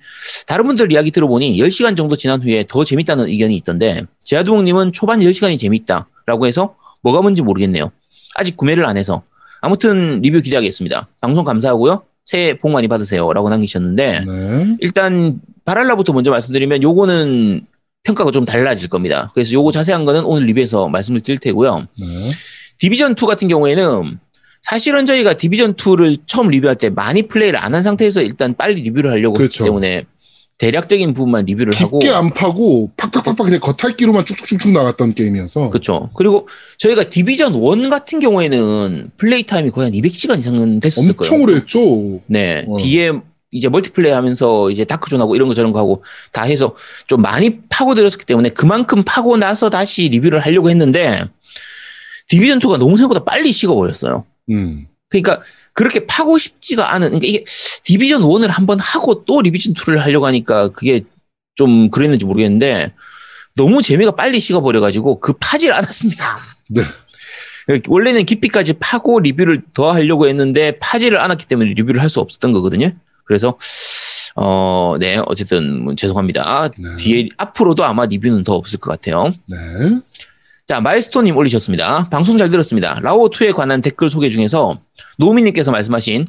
다른 분들 이야기 들어보니 10시간 정도 지난 후에 더 재밌다는 의견이 있던데 제아두목님은 초반 10시간이 재밌다라고 해서 뭐가 뭔지 모르겠네요. 아직 구매를 안 해서 아무튼 리뷰 기대하겠습니다. 방송 감사하고요. 새해 복 많이 받으세요. 라고 남기셨는데 네. 일단 발할라부터 먼저 말씀드리면 요거는 평가가 좀 달라질 겁니다. 그래서 요거 자세한 거는 오늘 리뷰에서 말씀을 드릴 테고요. 네. 디비전 2 같은 경우에는 사실은 저희가 디비전 2를 처음 리뷰할 때 많이 플레이를 안 한 상태에서 일단 빨리 리뷰를 하려고 그렇죠. 했기 때문에 대략적인 부분만 리뷰를 하고 깊게 안 파고 팍팍팍팍 그냥 겉핥기로만 쭉쭉쭉쭉 나갔던 게임이어서 그렇죠. 그리고 저희가 디비전 1 같은 경우에는 플레이 타임이 거의 한 200시간 이상은 됐을 엄청 거예요. 오래 했죠. 네. 어. 뒤에 이제 멀티플레이 하면서 이제 다크존하고 이런 거 저런 거 하고 다 해서 좀 많이 파고들었기 때문에 그만큼 파고 나서 다시 리뷰를 하려고 했는데 디비전 2가 너무 생각보다 빨리 식어버렸어요. 음. 그러니까 그렇게 파고 싶지가 않은 그러니까 이게 디비전 1을 한번 하고 또 디비전 2를 하려고 하니까 그게 좀 그랬는지 모르겠는데 너무 재미가 빨리 식어버려 가지고 그 파질 않았습니다. 네. 원래는 깊이까지 파고 리뷰를 더 하려고 했는데 파지를 않았기 때문에 리뷰를 할 수 없었던 거거든요. 그래서 어, 네, 어쨌든 뭐 죄송합니다. 네. 뒤에 앞으로도 아마 리뷰는 더 없을 것 같아요. 네. 자, 마일스톤님 올리셨습니다. 방송 잘 들었습니다. 라오2에 관한 댓글 소개 중에서 노미님께서 말씀하신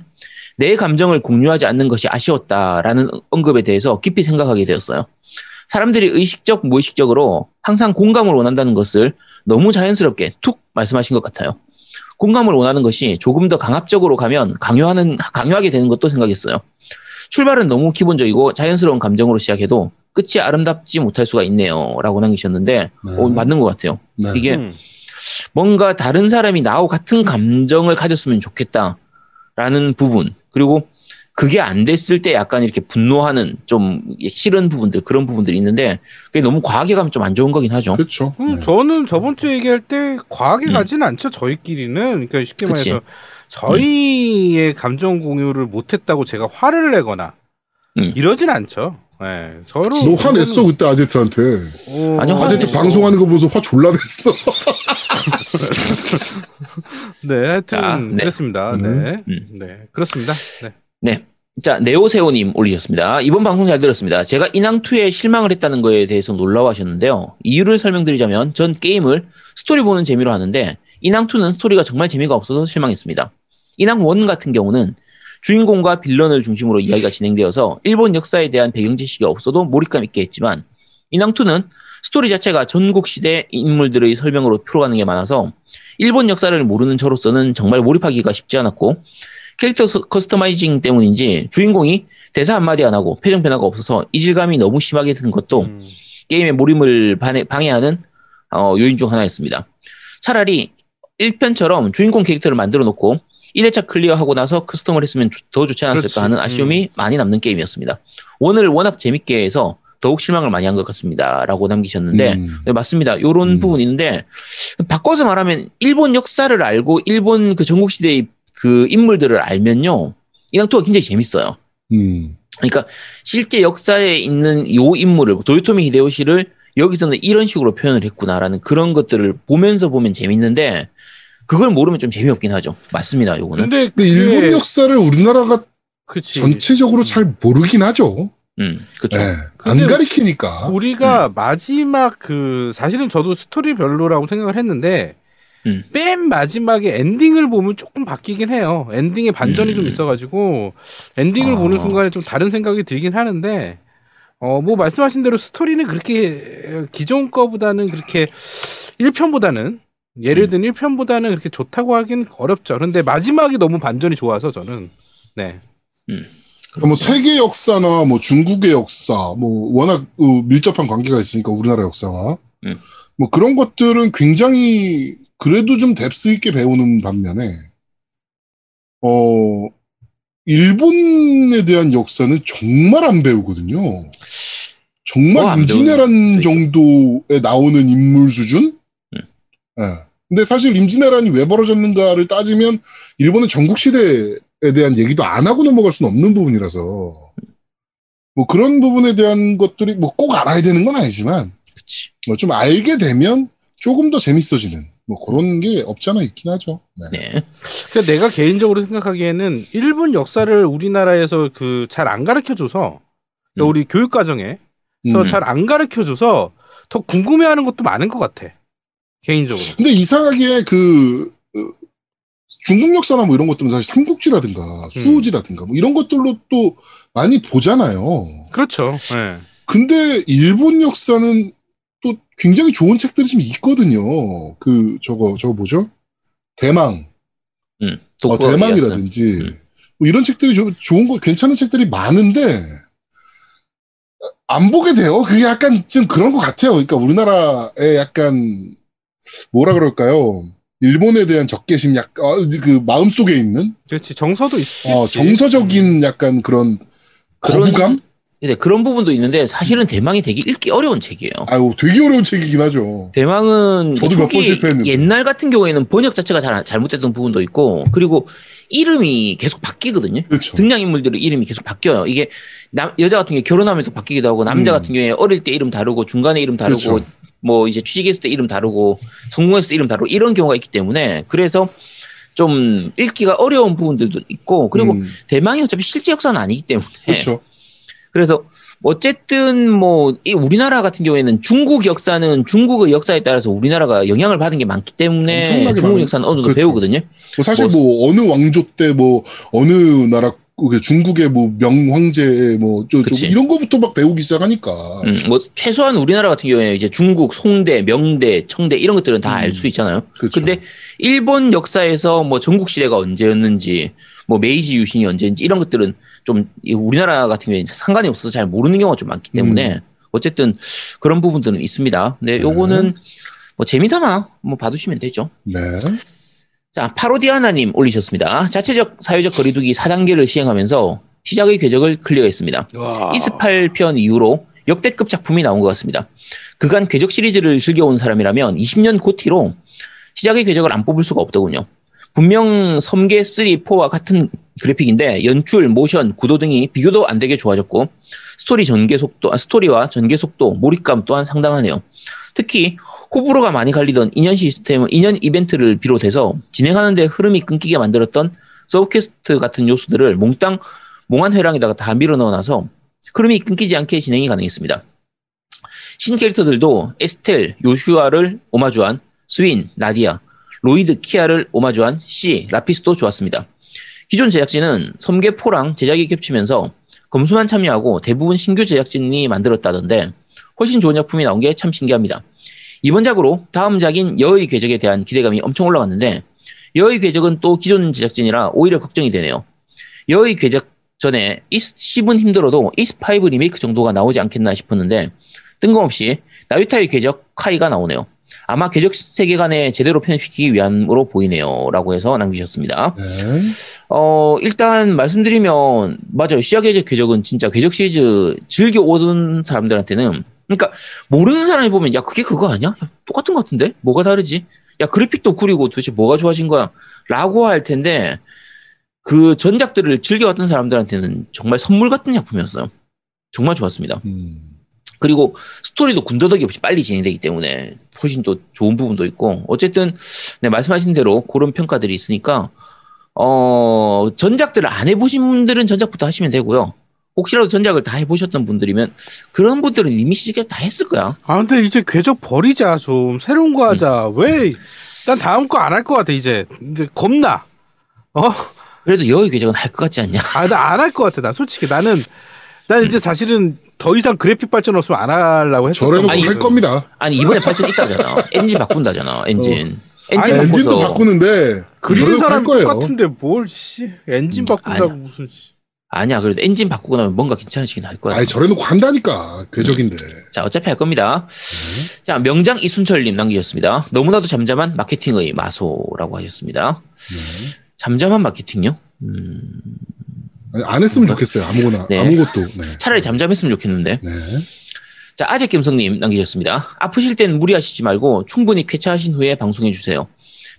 내 감정을 공유하지 않는 것이 아쉬웠다라는 언급에 대해서 깊이 생각하게 되었어요. 사람들이 의식적, 무의식적으로 항상 공감을 원한다는 것을 너무 자연스럽게 툭 말씀하신 것 같아요. 공감을 원하는 것이 조금 더 강압적으로 가면 강요하는, 강요하게 되는 것도 생각했어요. 출발은 너무 기본적이고 자연스러운 감정으로 시작해도 끝이 아름답지 못할 수가 있네요. 라고 남기셨는데, 네. 어, 맞는 것 같아요. 네. 이게 음. 뭔가 다른 사람이 나하고 같은 감정을 가졌으면 좋겠다라는 부분 그리고 그게 안 됐을 때 약간 이렇게 분노하는 좀 싫은 부분들 그런 부분들이 있는데 그게 너무 과하게 가면 좀 안 좋은 거긴 하죠. 그렇죠. 음, 네. 저는 저번 주에 얘기할 때 과하게 음. 가지는 않죠. 저희끼리는. 그러니까 쉽게 그치. 말해서 저희의 감정 공유를 못했다고 제가 화를 내거나 음. 이러진 않죠. 예. 저로 너 화냈어 그때 아제트한테. 어, 아니요, 화 아제트 냈어. 방송하는 거 보면서 화 졸라 냈어. 네, 하여튼 아, 네. 그렇습니다. 음. 네. 음. 네. 그렇습니다. 네. 네. 자, 네오세오님 올리셨습니다. 이번 방송 잘 들었습니다. 제가 인왕2에 실망을 했다는 거에 대해서 놀라워 하셨는데요. 이유를 설명드리자면 전 게임을 스토리 보는 재미로 하는데 인왕2는 스토리가 정말 재미가 없어서 실망했습니다. 인왕1 같은 경우는 주인공과 빌런을 중심으로 이야기가 진행되어서 일본 역사에 대한 배경 지식이 없어도 몰입감 있게 했지만 인왕2는 스토리 자체가 전국 시대 인물들의 설명으로 풀어가는 게 많아서 일본 역사를 모르는 저로서는 정말 몰입하기가 쉽지 않았고 캐릭터 서- customizing 때문인지 주인공이 대사 한마디 안 하고 표정 변화가 없어서 이질감이 너무 심하게 든 것도 음. 게임의 몰입을 방해하는 어, 요인 중 하나였습니다. 차라리 1편처럼 주인공 캐릭터를 만들어 놓고 1회차 클리어하고 나서 custom을 했으면 조- 더 좋지 않았을까 그렇지. 하는 아쉬움이 많이 남는 게임이었습니다. 원을 워낙 재밌게 해서 더욱 실망을 많이 한 것 같습니다. 라고 남기셨는데 음. 네, 맞습니다. 요런 음. 부분이 있는데 바꿔서 말하면 일본 역사를 알고 일본 그 전국 시대의 그 인물들을 알면요. 이낭토가 굉장히 재밌어요. 음. 그러니까 실제 역사에 있는 요 인물을 도요토미 히데요시를 여기서는 이런 식으로 표현을 했구나라는 그런 것들을 보면서 보면 재밌는데 그걸 모르면 좀 재미없긴 하죠. 맞습니다. 요거는. 근데 근데 일본 역사를 우리나라가 그치. 전체적으로 잘 모르긴 하죠. 음, 그렇죠. 네. 안 가리키니까. 우리가 마지막 그 사실은 저도 스토리 별로라고 생각을 했는데 음. 맨 마지막에 엔딩을 보면 조금 바뀌긴 해요. 엔딩에 반전이 음. 좀 있어가지고 엔딩을 아. 보는 순간에 좀 다른 생각이 들긴 하는데 어 뭐 말씀하신 대로 스토리는 그렇게 기존 거보다는 그렇게 1편보다는 예를 든 1편보다는 그렇게 좋다고 하긴 어렵죠. 그런데 마지막이 너무 반전이 좋아서 저는 네. 그러니까 뭐 세계 역사나 뭐 중국의 역사, 뭐 워낙 어, 밀접한 관계가 있으니까 우리나라 역사와 음. 뭐 그런 것들은 굉장히 그래도 좀 뎁스 있게 배우는 반면에 어 일본에 대한 역사는 정말 안 배우거든요. 정말 뭐안 임진왜란 정도에 나오는 인물 수준? 음. 예. 근데 사실 임진왜란이 왜 벌어졌는가를 따지면 일본은 전국 시대에 대한 얘기도 안 하고 넘어갈 수는 없는 부분이라서 뭐 그런 부분에 대한 것들이 뭐 꼭 알아야 되는 건 아니지만. 뭐 좀 알게 되면 조금 더 재밌어지는 뭐 그런 게 없잖아 있긴 하죠. 네. 네. 그러니까 내가 개인적으로 생각하기에는 일본 역사를 우리나라에서 그 잘 안 가르쳐 줘서 그러니까 음. 우리 교육 과정에서 음. 잘안 가르쳐 줘서 더 궁금해하는 것도 많은 것 같아. 개인적으로. 근데 이상하게 그 어, 중국 역사나 뭐 이런 것들은 사실 삼국지라든가 수호지라든가 뭐 이런 것들로 또 많이 보잖아요. 그렇죠. 예. 근데 일본 역사는 또 굉장히 좋은 책들이 좀 있거든요. 그 저거 저거 뭐죠? 대망, 음, 어, 대망이라든지 음. 뭐 이런 책들이 조- 좋은 거 괜찮은 책들이 많은데 안 보게 돼요. 그게 약간 좀 그런 것 같아요. 그러니까 우리나라의 약간 뭐라 그럴까요? 일본에 대한 적개심 약, 어, 그 마음 속에 있는 그렇지. 정서도 있겠지. 어, 정서적인 약간 그런 거부감? 근데 그런 부분도 있는데 사실은 대망이 되게 읽기 어려운 책이에요. 아유, 되게 어려운 책이긴 하죠. 대망은 저도 몇번 초기 실패했는데. 옛날 같은 경우에는 번역 자체가 잘 잘못됐던 부분도 있고 그리고 이름이 계속 바뀌거든요. 그렇죠. 등장인물들의 이름이 계속 바뀌어요. 이게 남, 여자 같은 경우에 결혼하면 또 바뀌기도 하고 남자 음. 같은 경우에 어릴 때 이름 다르고 중간에 이름 다르고 그렇죠. 뭐 이제 취직했을 때 이름 다르고 성공했을 때 이름 다르고 이런 경우가 있기 때문에 그래서 좀 읽기가 어려운 부분들도 있고 그리고 음, 대망이 어차피 실제 역사는 아니기 때문에 그렇죠. 그래서 어쨌든 뭐 이 우리나라 같은 경우에는 중국 역사는 중국의 역사에 따라서 우리나라가 영향을 받은 게 많기 때문에 중국 많은- 역사는 어느 정도 그렇죠. 배우거든요. 뭐 사실 뭐- 뭐, 어느 왕조 때 뭐 어느 나라 그 중국의 뭐 명황제 뭐저 그치. 이런 거부터 막 배우기 시작하니까 음, 뭐 최소한 우리나라 같은 경우에 이제 중국 송대, 명대, 청대 이런 것들은 다 알수 있잖아요. 그렇죠. 근데 일본 역사에서 뭐 전국 시대가 언제였는지 뭐 메이지 유신이 언제인지 이런 것들은 좀이 우리나라 같은 경우에 상관이 없어서 잘 모르는 경우가 좀 많기 때문에 어쨌든 그런 부분들은 있습니다. 근데 요거는 뭐 재미삼아 뭐 봐두시면 되죠. 네. 자, 파로디아나님 올리셨습니다. 자체적 사회적 거리두기 4단계를 시행하면서 시작의 궤적을 클리어했습니다. 와. 28편 이후로 역대급 작품이 나온 것 같습니다. 그간 궤적 시리즈를 즐겨온 사람이라면 20년 고티로 시작의 궤적을 안 뽑을 수가 없더군요. 분명 섬궤 3, 4와 같은 그래픽인데 연출, 모션, 구도 등이 비교도 안 되게 좋아졌고 스토리 전개 속도, 아, 스토리와 전개 속도, 몰입감 또한 상당하네요. 특히 호불호가 많이 갈리던 인연 시스템, 인연 이벤트를 비롯해서 진행하는데 흐름이 끊기게 만들었던 subquest 같은 요소들을 몽땅 몽환 회랑에다가 다 밀어 넣어놔서 흐름이 끊기지 않게 진행이 가능했습니다. 신 캐릭터들도 에스텔, 요슈아를 오마주한 스윈, 나디아, 로이드, 키아를 오마주한 시, 라피스도 좋았습니다. 기존 제작진은 섬궤 four랑 제작이 겹치면서 검수만 참여하고 대부분 신규 제작진이 만들었다던데 훨씬 좋은 작품이 나온 게 참 신기합니다. 이번 작으로 다음 작인 여의 궤적에 대한 기대감이 엄청 올라갔는데 여의 궤적은 또 기존 제작진이라 오히려 걱정이 되네요. 여의 궤적 전에 이스 10은 힘들어도 이스5 리메이크 정도가 나오지 않겠나 싶었는데 뜬금없이 나유타의 궤적 카이가 나오네요. 아마 궤적 세계관에 제대로 편입시키기 위함으로 보이네요. 라고 해서 남기셨습니다. 네. 어, 일단 말씀드리면, 맞아요. 시작의 궤적은 진짜 궤적 시리즈 즐겨 오던 사람들한테는, 그러니까 모르는 사람이 보면, 야, 그게 그거 아니야? 야, 똑같은 것 같은데? 뭐가 다르지? 야, 그래픽도 구리고 도대체 뭐가 좋아진 거야? 라고 할 텐데, 그 전작들을 즐겨왔던 사람들한테는 정말 선물 같은 작품이었어요. 정말 좋았습니다. 음. 그리고 스토리도 군더더기 없이 빨리 진행되기 때문에 훨씬 또 좋은 부분도 있고 어쨌든 네, 말씀하신 대로 그런 평가들이 있으니까 어 전작들을 안 해보신 분들은 전작부터 하시면 되고요. 혹시라도 전작을 다 해보셨던 분들이면 그런 분들은 이미 시작 다 했을 거야. 아 근데 이제 궤적 버리자 좀 새로운 거 하자. 왜? 난 다음 거 안 할 것 같아 이제. 이제 겁나. 어? 그래도 여의 궤적은 할 것 같지 않냐? 아 나 안 할 것 같아. 나 솔직히 나는 난 이제 사실은 더 이상 그래픽 발전 없으면 안 하려고 했어. 저래놓고 아니, 할 겁니다. 아니 이번에 발전 있다잖아. 엔진 바꾼다잖아. 엔진. 엔진 아니, 엔진도 바꾸는데 그리는 거예요. 똑같은데 뭘 씨. 엔진 바꾼다고 아니야. 무슨 씨. 아니야. 그래도 엔진 바꾸고 나면 뭔가 괜찮아지긴 할 거야. 아니 저래놓고 한다니까 궤적인데. 자, 어차피 할 겁니다. 자, 명장 이순철님 남기셨습니다. 너무나도 잠잠한 마케팅의 마소라고 하셨습니다. 잠잠한 마케팅요? 음, 아니, 안 했으면 좋겠어요. 아무거나 네. 아무것도. 네. 차라리 잠잠했으면 좋겠는데. 네. 자, 아재 김성님 남기셨습니다. 아프실 땐 무리하시지 말고 충분히 쾌차하신 후에 방송해 주세요.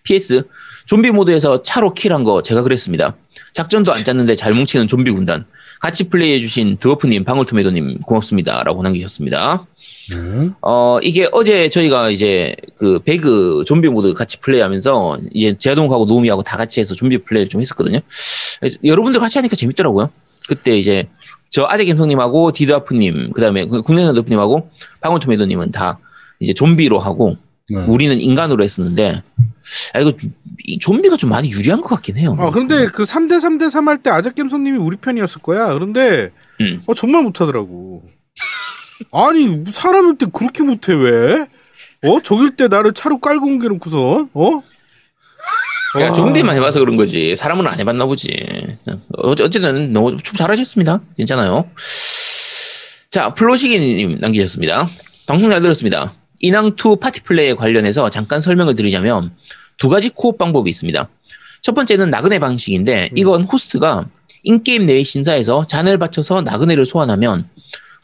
PS, 좀비 모드에서 차로 킬한 거 제가 그랬습니다. 작전도 안 짰는데 잘 뭉치는 좀비 군단. 같이 플레이해주신 드워프님, 방울토메도님 고맙습니다. 라고 남기셨습니다. 네. 어, 이게 어제 저희가 이제 그 배그 좀비 모드 같이 플레이하면서 이제 제동하고 노미하고 다 같이 해서 좀비 플레이를 좀 했었거든요. 여러분들 같이 하니까 재밌더라고요. 그때 이제 저 아재 김성님하고 디드아프님, 그 다음에 국내선 덕프님하고 방울토메도님은 다 이제 좀비로 하고 네. 우리는 인간으로 했었는데 아 이거 이 좀비가 좀 많이 유리한 것 같긴 해요. 아 근데 그 3대 3대 3 할 때 아재겜 손님이 우리 편이었을 거야. 그런데 음. 어, 정말 못하더라고. 아니 사람일 때 그렇게 못해 왜? 어 저길 때 나를 차로 깔고 옮겨놓고선 어? 그러니까 좀비만 해봐서 그런 거지 사람은 안 해봤나 보지. 어, 어쨌든 너무 좀 잘하셨습니다. 괜찮아요. 자 플로시기님 남기셨습니다. 방송 잘 들었습니다. 인왕2 파티 플레이에 관련해서 잠깐 설명을 드리자면 두 가지 co-op 방법이 있습니다. 첫 번째는 나그네 방식인데 이건 호스트가 in-game 내의 신사에서 잔을 바쳐서 나그네를 소환하면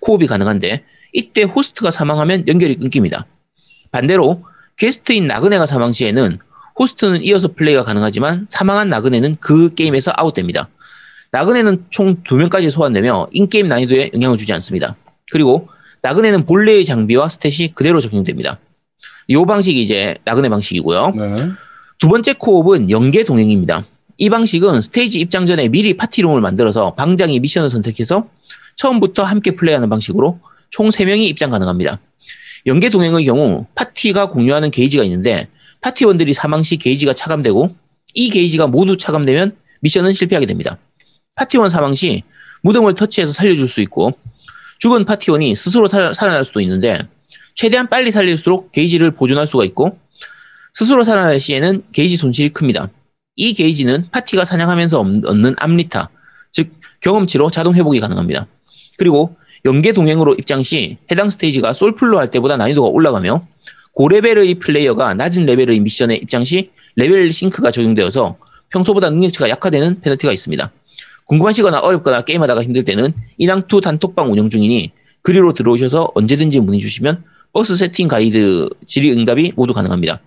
co-op이 가능한데 이때 호스트가 사망하면 연결이 끊깁니다. 반대로 게스트인 나그네가 사망 시에는 호스트는 이어서 플레이가 가능하지만 사망한 나그네는 그 게임에서 아웃됩니다. 나그네는 총 두 명까지 소환되며 in-game 난이도에 영향을 주지 않습니다. 그리고 나그네는 본래의 장비와 stat이 그대로 적용됩니다. 이 방식이 이제 나그네 방식이고요. 네. 두 번째 co-op은 연계 동행입니다. 이 방식은 스테이지 입장 전에 미리 party room을 만들어서 방장이 미션을 선택해서 처음부터 함께 플레이하는 방식으로 총 3명이 입장 가능합니다. 연계 동행의 경우 파티가 공유하는 게이지가 있는데 파티원들이 사망 시 게이지가 차감되고 이 게이지가 모두 차감되면 미션은 실패하게 됩니다. 파티원 사망 시 무덤을 터치해서 살려줄 수 있고 죽은 파티원이 스스로 살- 살아날 수도 있는데 최대한 빨리 살릴수록 게이지를 보존할 수가 있고 스스로 살아날 시에는 게이지 손실이 큽니다. 이 게이지는 파티가 사냥하면서 얻- 얻는 암리타, 즉 경험치로 자동 회복이 가능합니다. 그리고 연계 동행으로 입장 시 해당 스테이지가 솔플로 할 때보다 난이도가 올라가며 고레벨의 플레이어가 낮은 레벨의 미션에 입장 시 레벨 sync가 적용되어서 평소보다 능력치가 약화되는 페널티가 있습니다. 궁금하시거나 어렵거나 게임하다가 힘들 때는 인왕2 단톡방 운영 중이니 그리로 들어오셔서 언제든지 문의 주시면 버스 세팅 가이드 질의 응답이 모두 가능합니다.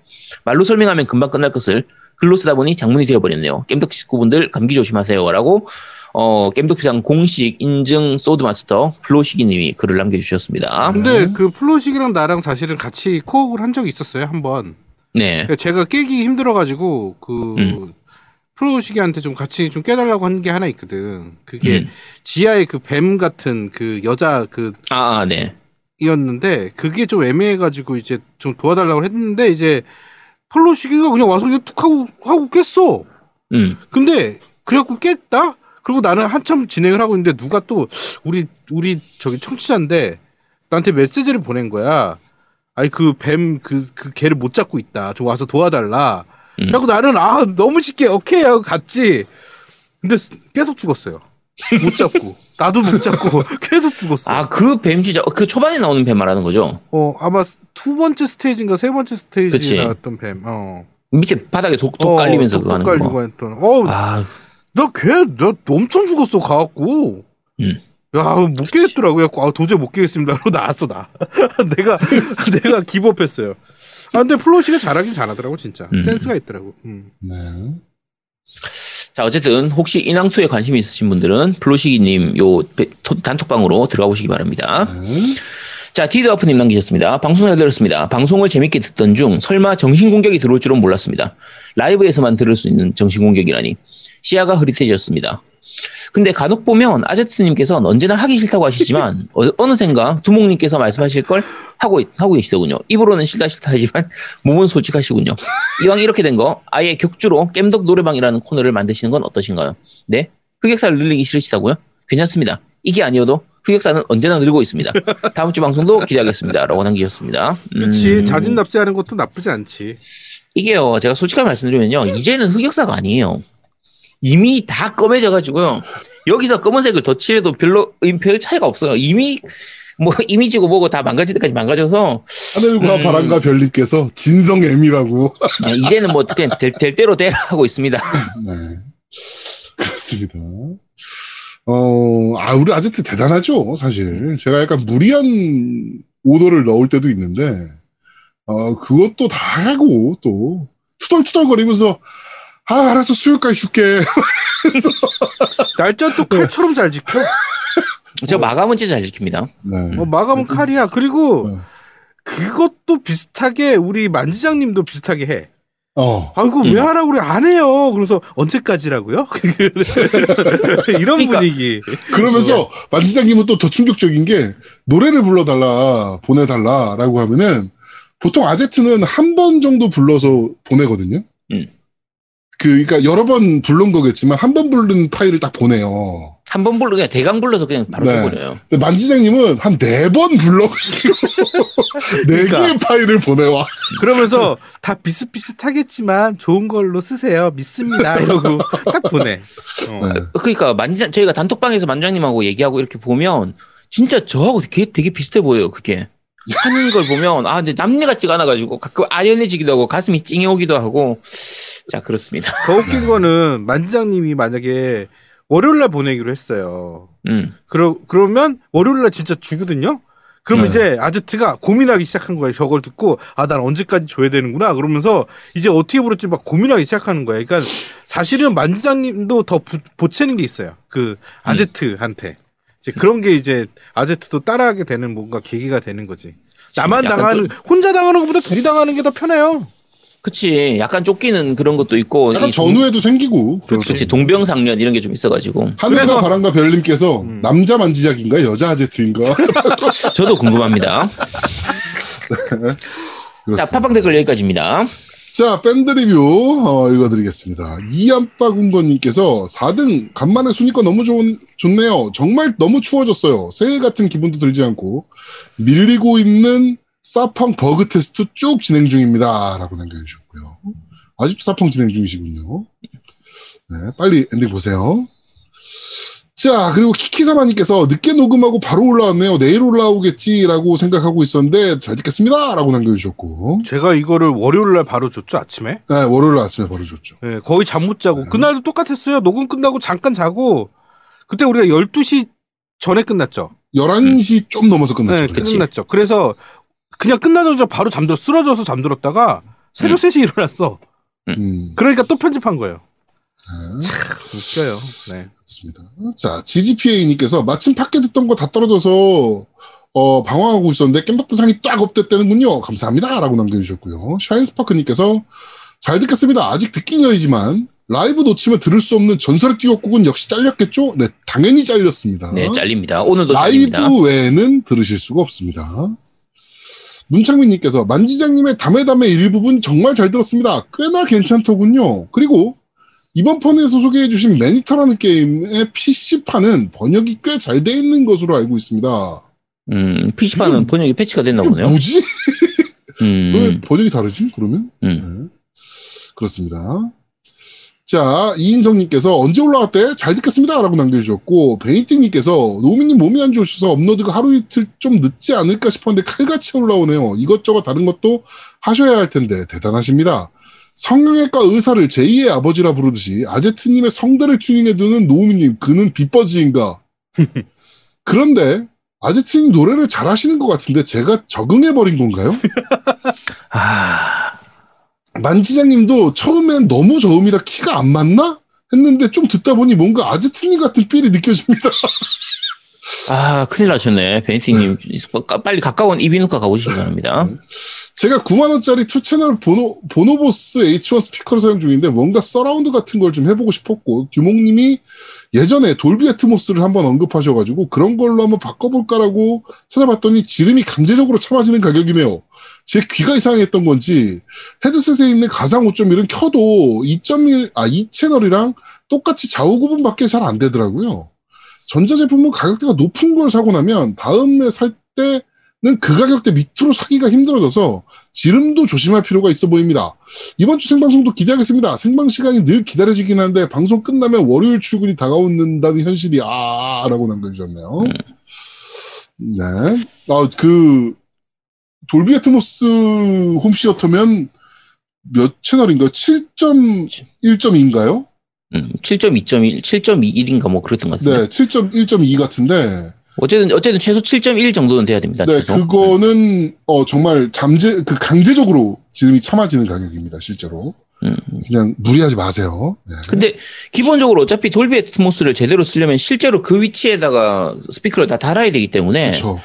말로 설명하면 금방 끝날 것을 글로 쓰다 보니 장문이 되어버렸네요. 겜덕 식구분들 감기 조심하세요. 라고 어, 겜덕비상 공식 인증 소드마스터 플로시기님이 글을 남겨주셨습니다. 근데 그 플로식이랑 나랑 사실은 같이 코업을 한 적이 있었어요 한 번. 네. 그러니까 제가 깨기 힘들어가지고 그 음. 프로시기한테 좀 같이 좀 깨달라고 한게 하나 있거든. 그게 음. 지하에 그뱀 같은 그 여자 그 아, 아, 네. 이었는데 그게 좀 애매해가지고 이제 좀 도와달라고 했는데 이제 플로시기가 그냥 와서 그냥 툭 하고 하고 깼어. 음. 근데 그래갖고 깼다. 그리고 나는 한참 진행을 하고 있는데 누가 또 우리 우리 저기 청취자인데 나한테 메시지를 보낸 거야. 아니 그 뱀 그그 개를 못 잡고 있다. 저 와서 도와달라. 음. 그래갖고 나는 아 너무 쉽게 오케이 하고 갔지. 근데 계속 죽었어요. 못 잡고 나도 못 잡고 계속 죽었어. 아, 그뱀 진짜, 그 초반에 나오는 뱀 말하는 거죠? 어 아마 두 번째 스테이지인가 세 번째 스테이지 그치. 나왔던 뱀. 어. 밑에 바닥에 독, 독 어, 깔리면서 독 그거 하는 깔리고 거. 했던. 어, 아, 나 걔, 나 엄청 죽었어, 가갖고. 음. 야, 못 깨겠더라고. 그래갖고, 아, 도저히 못 깨겠습니다. 그러고 나왔어, 나. 내가, 내가 기겁했어요. 아, 근데 플로시가 잘하긴 잘하더라고, 진짜. 음. 센스가 있더라고. 음. 네. 자, 어쨌든 혹시 인왕 two에 관심이 있으신 분들은 플로시기님 요 단톡방으로 들어가 보시기 바랍니다. 네. 자, 디드아프님 남기셨습니다. 방송 잘 들었습니다. 방송을 재밌게 듣던 중 설마 정신공격이 들어올 줄은 몰랐습니다. 라이브에서만 들을 수 있는 정신공격이라니. 시야가 흐릿해졌습니다. 근데 간혹 보면 아제트님께서는 언제나 하기 싫다고 하시지만 어, 어느샌가 두목님께서 말씀하실 걸 하고 하고 계시더군요. 입으로는 싫다 싫다 하지만 몸은 솔직하시군요. 이왕 이렇게 된 거 아예 격주로 겜덕 노래방이라는 코너를 만드시는 건 어떠신가요? 네? 흑역사를 늘리기 싫으시다고요? 괜찮습니다. 이게 아니어도 흑역사는 언제나 늘고 있습니다. 다음 주 방송도 기대하겠습니다. 라고 남기셨습니다. 음, 자진 납세하는 것도 나쁘지 않지. 이게요, 제가 솔직하게 말씀드리면요, 이제는 흑역사가 아니에요. 이미 다 검해져 가지고요, 여기서 검은색을 덧칠해도 별로, 별 차이가 없어요. 이미, 뭐, 이미지고 뭐고 다 망가질 때까지 망가져서, 하늘과 음. 바람과 별님께서 진성 M이라고. 아, 이제는 뭐 어떻게 될, 될 대로 되라 하고 있습니다. 네. 그렇습니다. 어, 아, 우리 아제트 대단하죠, 사실. 제가 약간 무리한 오더를 넣을 때도 있는데, 어, 그것도 다 하고, 또, 투덜투덜거리면서, 아, 알았어, 수요일까지 줄게. 날짜 또 칼처럼 잘 지켜. 저 마감은 진짜 잘 지킵니다. 네. 어, 마감은 칼이야. 그리고 네. 그것도 비슷하게 우리 만지장님도 비슷하게 해. 어, 아, 이거 왜 하라고 그래? 안 해요. 그래서 언제까지라고요? 이런 그러니까 분위기. 그러면서 만지장님은 또 더 충격적인 게, 노래를 불러달라, 보내달라라고 하면은, 보통 아제트는 한 번 정도 불러서 보내거든요. 음. 그, 그러니까 여러 번 부른 거겠지만 한 번 부른 파일을 딱 보내요. 한 번 불러 그냥 대강 불러서 그냥 바로 네. 근데 만지장님은 한 네 번 불러가지고 네 그러니까. 개의 파일을 보내와. 그러면서 다 비슷비슷하겠지만 좋은 걸로 쓰세요. 믿습니다. 이러고 딱 보내. 어. 네. 그러니까 만장 저희가 단톡방에서 만장님하고 얘기하고 이렇게 보면 진짜 저하고 되게, 되게 비슷해 보여요. 그게 하는 걸 보면 아 근데 남녀 같지가 않아가지고 가끔 아연해지기도 하고 가슴이 찡해 오기도 하고 자 그렇습니다. 더 웃긴 거는 만지장님이 만약에 월요일날 보내기로 했어요. 음 그러, 그러면 월요일날 진짜 주거든요? 그러면 네. 이제 아제트가 고민하기 시작한 거예요. 저걸 듣고, 아, 난 언제까지 줘야 되는구나. 그러면서 이제 어떻게 부를지 막 고민하기 시작하는 거예요. 그러니까 사실은 만지장님도 더 부- 보채는 게 있어요. 그 아제트한테. 이제 그런 게 이제 아제트도 따라하게 되는 뭔가 계기가 되는 거지. 나만 당하는, 혼자 당하는 것보다 둘이 당하는 게 더 편해요. 그치 약간 쫓기는 그런 것도 있고 약간 전후에도 생기고. 그치 동병상련 이런 게 좀 있어가지고 하늘과 그래서- 바람과 별님께서 남자 만지작인가 여자 아제트인가? 저도 궁금합니다. 자 그렇습니다. 팟빵 댓글 여기까지입니다. 자, 밴드 리뷰 어, 읽어드리겠습니다. 이안빠 군건님께서 4등 간만에 순위가 너무 좋은, 좋네요. 정말 너무 추워졌어요. 새해 같은 기분도 들지 않고 밀리고 있는 사펑 버그 테스트 쭉 진행 중입니다. 라고 남겨주셨고요. 아직도 사펑 진행 중이시군요. 네, 빨리 엔딩 보세요. 자, 그리고 키키사마님께서 늦게 녹음하고 바로 올라왔네요. 내일 올라오겠지라고 생각하고 있었는데 잘 듣겠습니다. 라고 남겨주셨고. 제가 이거를 월요일날 바로 줬죠, 아침에. 네, 월요일 아침에 바로 줬죠. 예, 거의 잠 못 자고 그날도 똑같았어요. 녹음 끝나고 잠깐 자고 그때 우리가 12시 전에 끝났죠. 11시 좀 넘어서 끝났죠. 네. 끝났죠. 그래서 그냥 끝나자마자 바로 잠들어 쓰러져서 잠들었다가 새벽 3시에 일어났어. 음, 그러니까 또 편집한 거예요. 참 웃겨요. 네. 그렇습니다. 자, GGPA님께서 마침 팟캐 듣던 거 다 떨어져서 어, 방황하고 있었는데 깸덕부상이 딱 업됐다는군요. 감사합니다. 라고 남겨주셨고요. 샤인스파크님께서 잘 듣겠습니다. 아직 듣긴 여이지만 라이브 놓치면 들을 수 없는 전설의 듀오곡은 역시 잘렸겠죠? 네, 당연히 잘렸습니다. 네 잘립니다. 오늘도 잘립니다. 라이브 외에는 들으실 수가 없습니다. 문창민님께서 만지장님의 담에담의 일부분 정말 잘 들었습니다. 꽤나 괜찮더군요. 그리고 이번 편에 소개해 주신 매니터라는 게임의 PC판은 번역이 꽤 잘 돼 있는 것으로 알고 있습니다. 음 PC판은 번역이 패치가 됐나 보네요. 뭐지? 왜 음, 번역이 다르지? 그러면? 음. 네. 그렇습니다. 자, 이인성님께서 언제 올라왔대? 잘 듣겠습니다. 라고 남겨주셨고, 베이팅님께서 노미님 몸이 안 좋으셔서 업로드가 하루 이틀 좀 늦지 않을까 싶었는데 칼같이 올라오네요. 이것저것 다른 것도 하셔야 할 텐데 대단하십니다. 성형외과 의사를 제2의 아버지라 부르듯이 아제트님의 성대를 튜닝해두는 노미님, 그는 비버지인가? 그런데 아제트님 노래를 잘하시는 것 같은데 제가 적응해버린 건가요? 아 만지장님도 처음엔 너무 저음이라 키가 안 맞나? 했는데 좀 듣다 보니 뭔가 아제트님 같은 feel이 느껴집니다. 아, 큰일 나셨네. 베니팅님. 빨리 가까운 이비인후과 가보시기 바랍니다. 제가 9만원짜리 two 채널 보노, 보노보스 H1 스피커를 사용 중인데 뭔가 서라운드 같은 걸 좀 해보고 싶었고 듀몽님이 예전에 돌비 애트모스를 한번 언급하셔가지고 그런 걸로 한번 바꿔볼까라고 찾아봤더니 지름이 강제적으로 참아지는 가격이네요. 제 귀가 이상했던 건지 헤드셋에 있는 가상 5.1은 켜도 2.1, 아, 2채널이랑 똑같이 좌우 구분밖에 잘 안 되더라고요. 전자제품은 가격대가 높은 걸 사고 나면 다음에 살 때는 그 가격대 밑으로 사기가 힘들어져서 지름도 조심할 필요가 있어 보입니다. 이번 주 생방송도 기대하겠습니다. 생방 시간이 늘 기다려지긴 한데 방송 끝나면 월요일 출근이 다가온다는 현실이 아라고 남겨주셨네요. 네, 아 그 돌비 애트모스 홈시어터면 몇 채널인가요? 7.1.2인가요? 음, 7.2.1, 7.21인가 뭐 그랬던 것 같은데. 네, 7.1.2 같은데 어쨌든, 어쨌든 최소 7.1 정도는 돼야 됩니다. 네, 최소. 그거는 어 정말 잠재 그 강제적으로 지름이 참아지는 가격입니다, 실제로. 음. 그냥 무리하지 마세요. 네. 근데 기본적으로 어차피 돌비 애트모스를 제대로 쓰려면 실제로 그 위치에다가 스피커를 다 달아야 되기 때문에 그렇죠.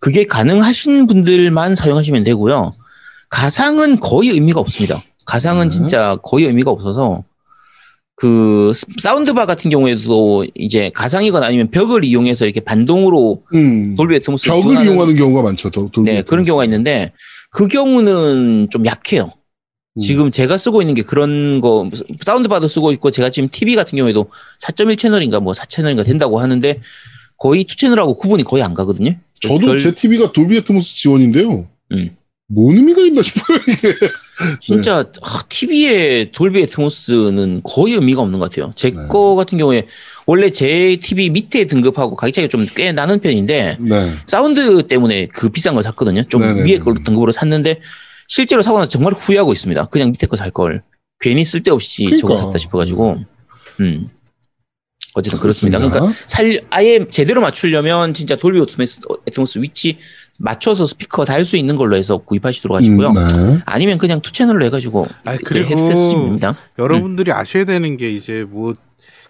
그게 가능하신 분들만 사용하시면 되고요. 가상은 거의 의미가 없습니다. 가상은 네. 진짜 거의 의미가 없어서 그 sound bar 같은 경우에도 이제 가상이거나 아니면 벽을 이용해서 이렇게 반동으로 음. 돌비 애트모스 벽을 이용하는 경우가 많죠. 도, 돌비 네, 그런 애트모스. 경우가 있는데 그 경우는 좀 약해요. 음. 지금 제가 쓰고 있는 게 그런 거 sound bar도 쓰고 있고 제가 지금 TV 같은 경우에도 4.1 채널인가 뭐 4 채널인가 된다고 하는데 거의 2 채널하고 구분이 거의 안 가거든요. 저도 별- 제 TV가 돌비 애트모스 지원인데요. 음. 뭔 의미가 있나 싶어요 이게. 진짜 TV에 돌비 애트모스는 거의 의미가 없는 것 같아요. 제거 같은 경우에 원래 제 TV 밑에 등급하고 가격 차이가 좀 꽤 나는 편인데 네. 사운드 때문에 그 비싼 걸 샀거든요. 좀 네네네. 위에 걸로 등급으로 샀는데 실제로 사고 나서 정말 후회하고 있습니다. 그냥 밑에 거 살 걸. 괜히 쓸데없이 저거 그러니까. 샀다 싶어가지고. 음. 어쨌든 그렇습니다. 그렇습니다. 그러니까 살 아예 제대로 맞추려면 진짜 돌비 오토메스 애트모스 위치 맞춰서 스피커 달 수 있는 걸로 해서 구입하시도록 하시고요. 음, 네. 아니면 그냥 two 채널로 해가지고 아니, 그리고 헤드셋 쓰시면 됩니다. 여러분들이 아셔야 되는 게 이제 뭐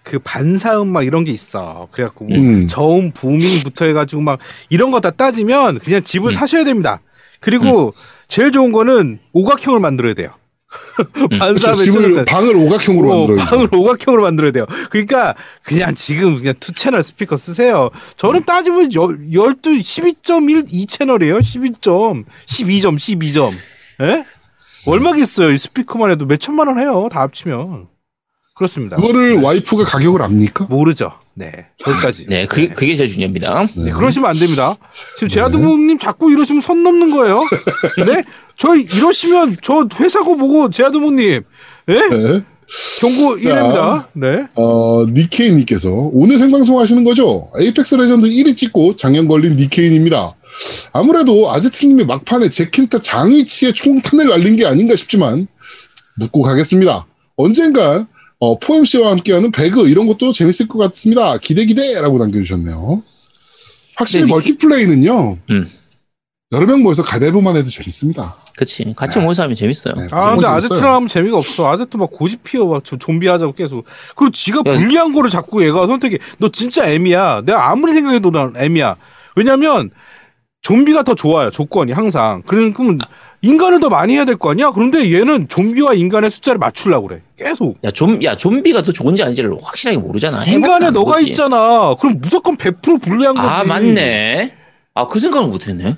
그 반사음 막 이런 게 있어. 그래갖고 뭐 음. 저음 booming부터 해가지고 막 이런 거 다 따지면 그냥 집을 음. 사셔야 됩니다. 그리고 제일 좋은 거는 오각형을 만들어야 돼요. 반사음에 그렇죠. 집을 최적화- 방을 오각형으로 어, 만들어요. 방을 오각형으로 만들어야 돼요. 그러니까 그냥 지금 그냥 two 채널 스피커 쓰세요. 저는 따지면 여, 12, 12.1, 2 채널이에요. 12점, 12점, 12점. 예? 얼마겠어요? 이 스피커만 해도 몇 천만 원 해요. 다 합치면. 그렇습니다. 그거를 와이프가 가격을 압니까? 모르죠. 네. 저기까지. 네, 그게, 그게 제일 중요합니다. 네, 그러시면 안 됩니다. 지금 제아드모님 자꾸 이러시면 선 넘는 거예요. 네? 저 이러시면 저 회사고 보고 제아드모님, 예? 네. 경고 1회입니다. 네. 어, 니케인님께서 오늘 생방송 하시는 거죠? 에이펙스 레전드 1위 찍고 장염 걸린 니케인입니다. 아무래도 아제트님의 막판에 제 캐릭터 장위치에 총탄을 날린 게 아닌가 싶지만 묻고 가겠습니다. 언젠가 어, 포엠 씨와 함께하는 배그 이런 것도 재밌을 것 같습니다. 기대 기대라고 남겨주셨네요. 확실히 네, 니- 멀티 플레이는요. 음. 여러 명 모여서 가대부만 해도 재밌습니다. 그치. 같이 모여서 하면 재밌어요. 네, 아, 근데 아제트랑. 하면 재미가 없어. 아제트 막 고집 피워, 막 저- 좀비 하자고 계속. 그리고 지가 야, 불리한 거를 자꾸 얘가 선택해. 너 진짜 M이야. 내가 아무리 생각해도 난 M이야. 왜냐면, 좀비가 더 좋아요. 조건이 항상. 그러니까 인간을 더 많이 해야 될 거 아니야? 그런데 얘는 좀비와 인간의 숫자를 맞추려고 그래. 계속. 야, 좀, 야, 좀비가 더 좋은지 아닌지를 확실하게 모르잖아. 인간에 너가 거지. 있잖아. 그럼 무조건 100% 불리한 거지. 아, 맞네. 아, 그 생각을 못했네.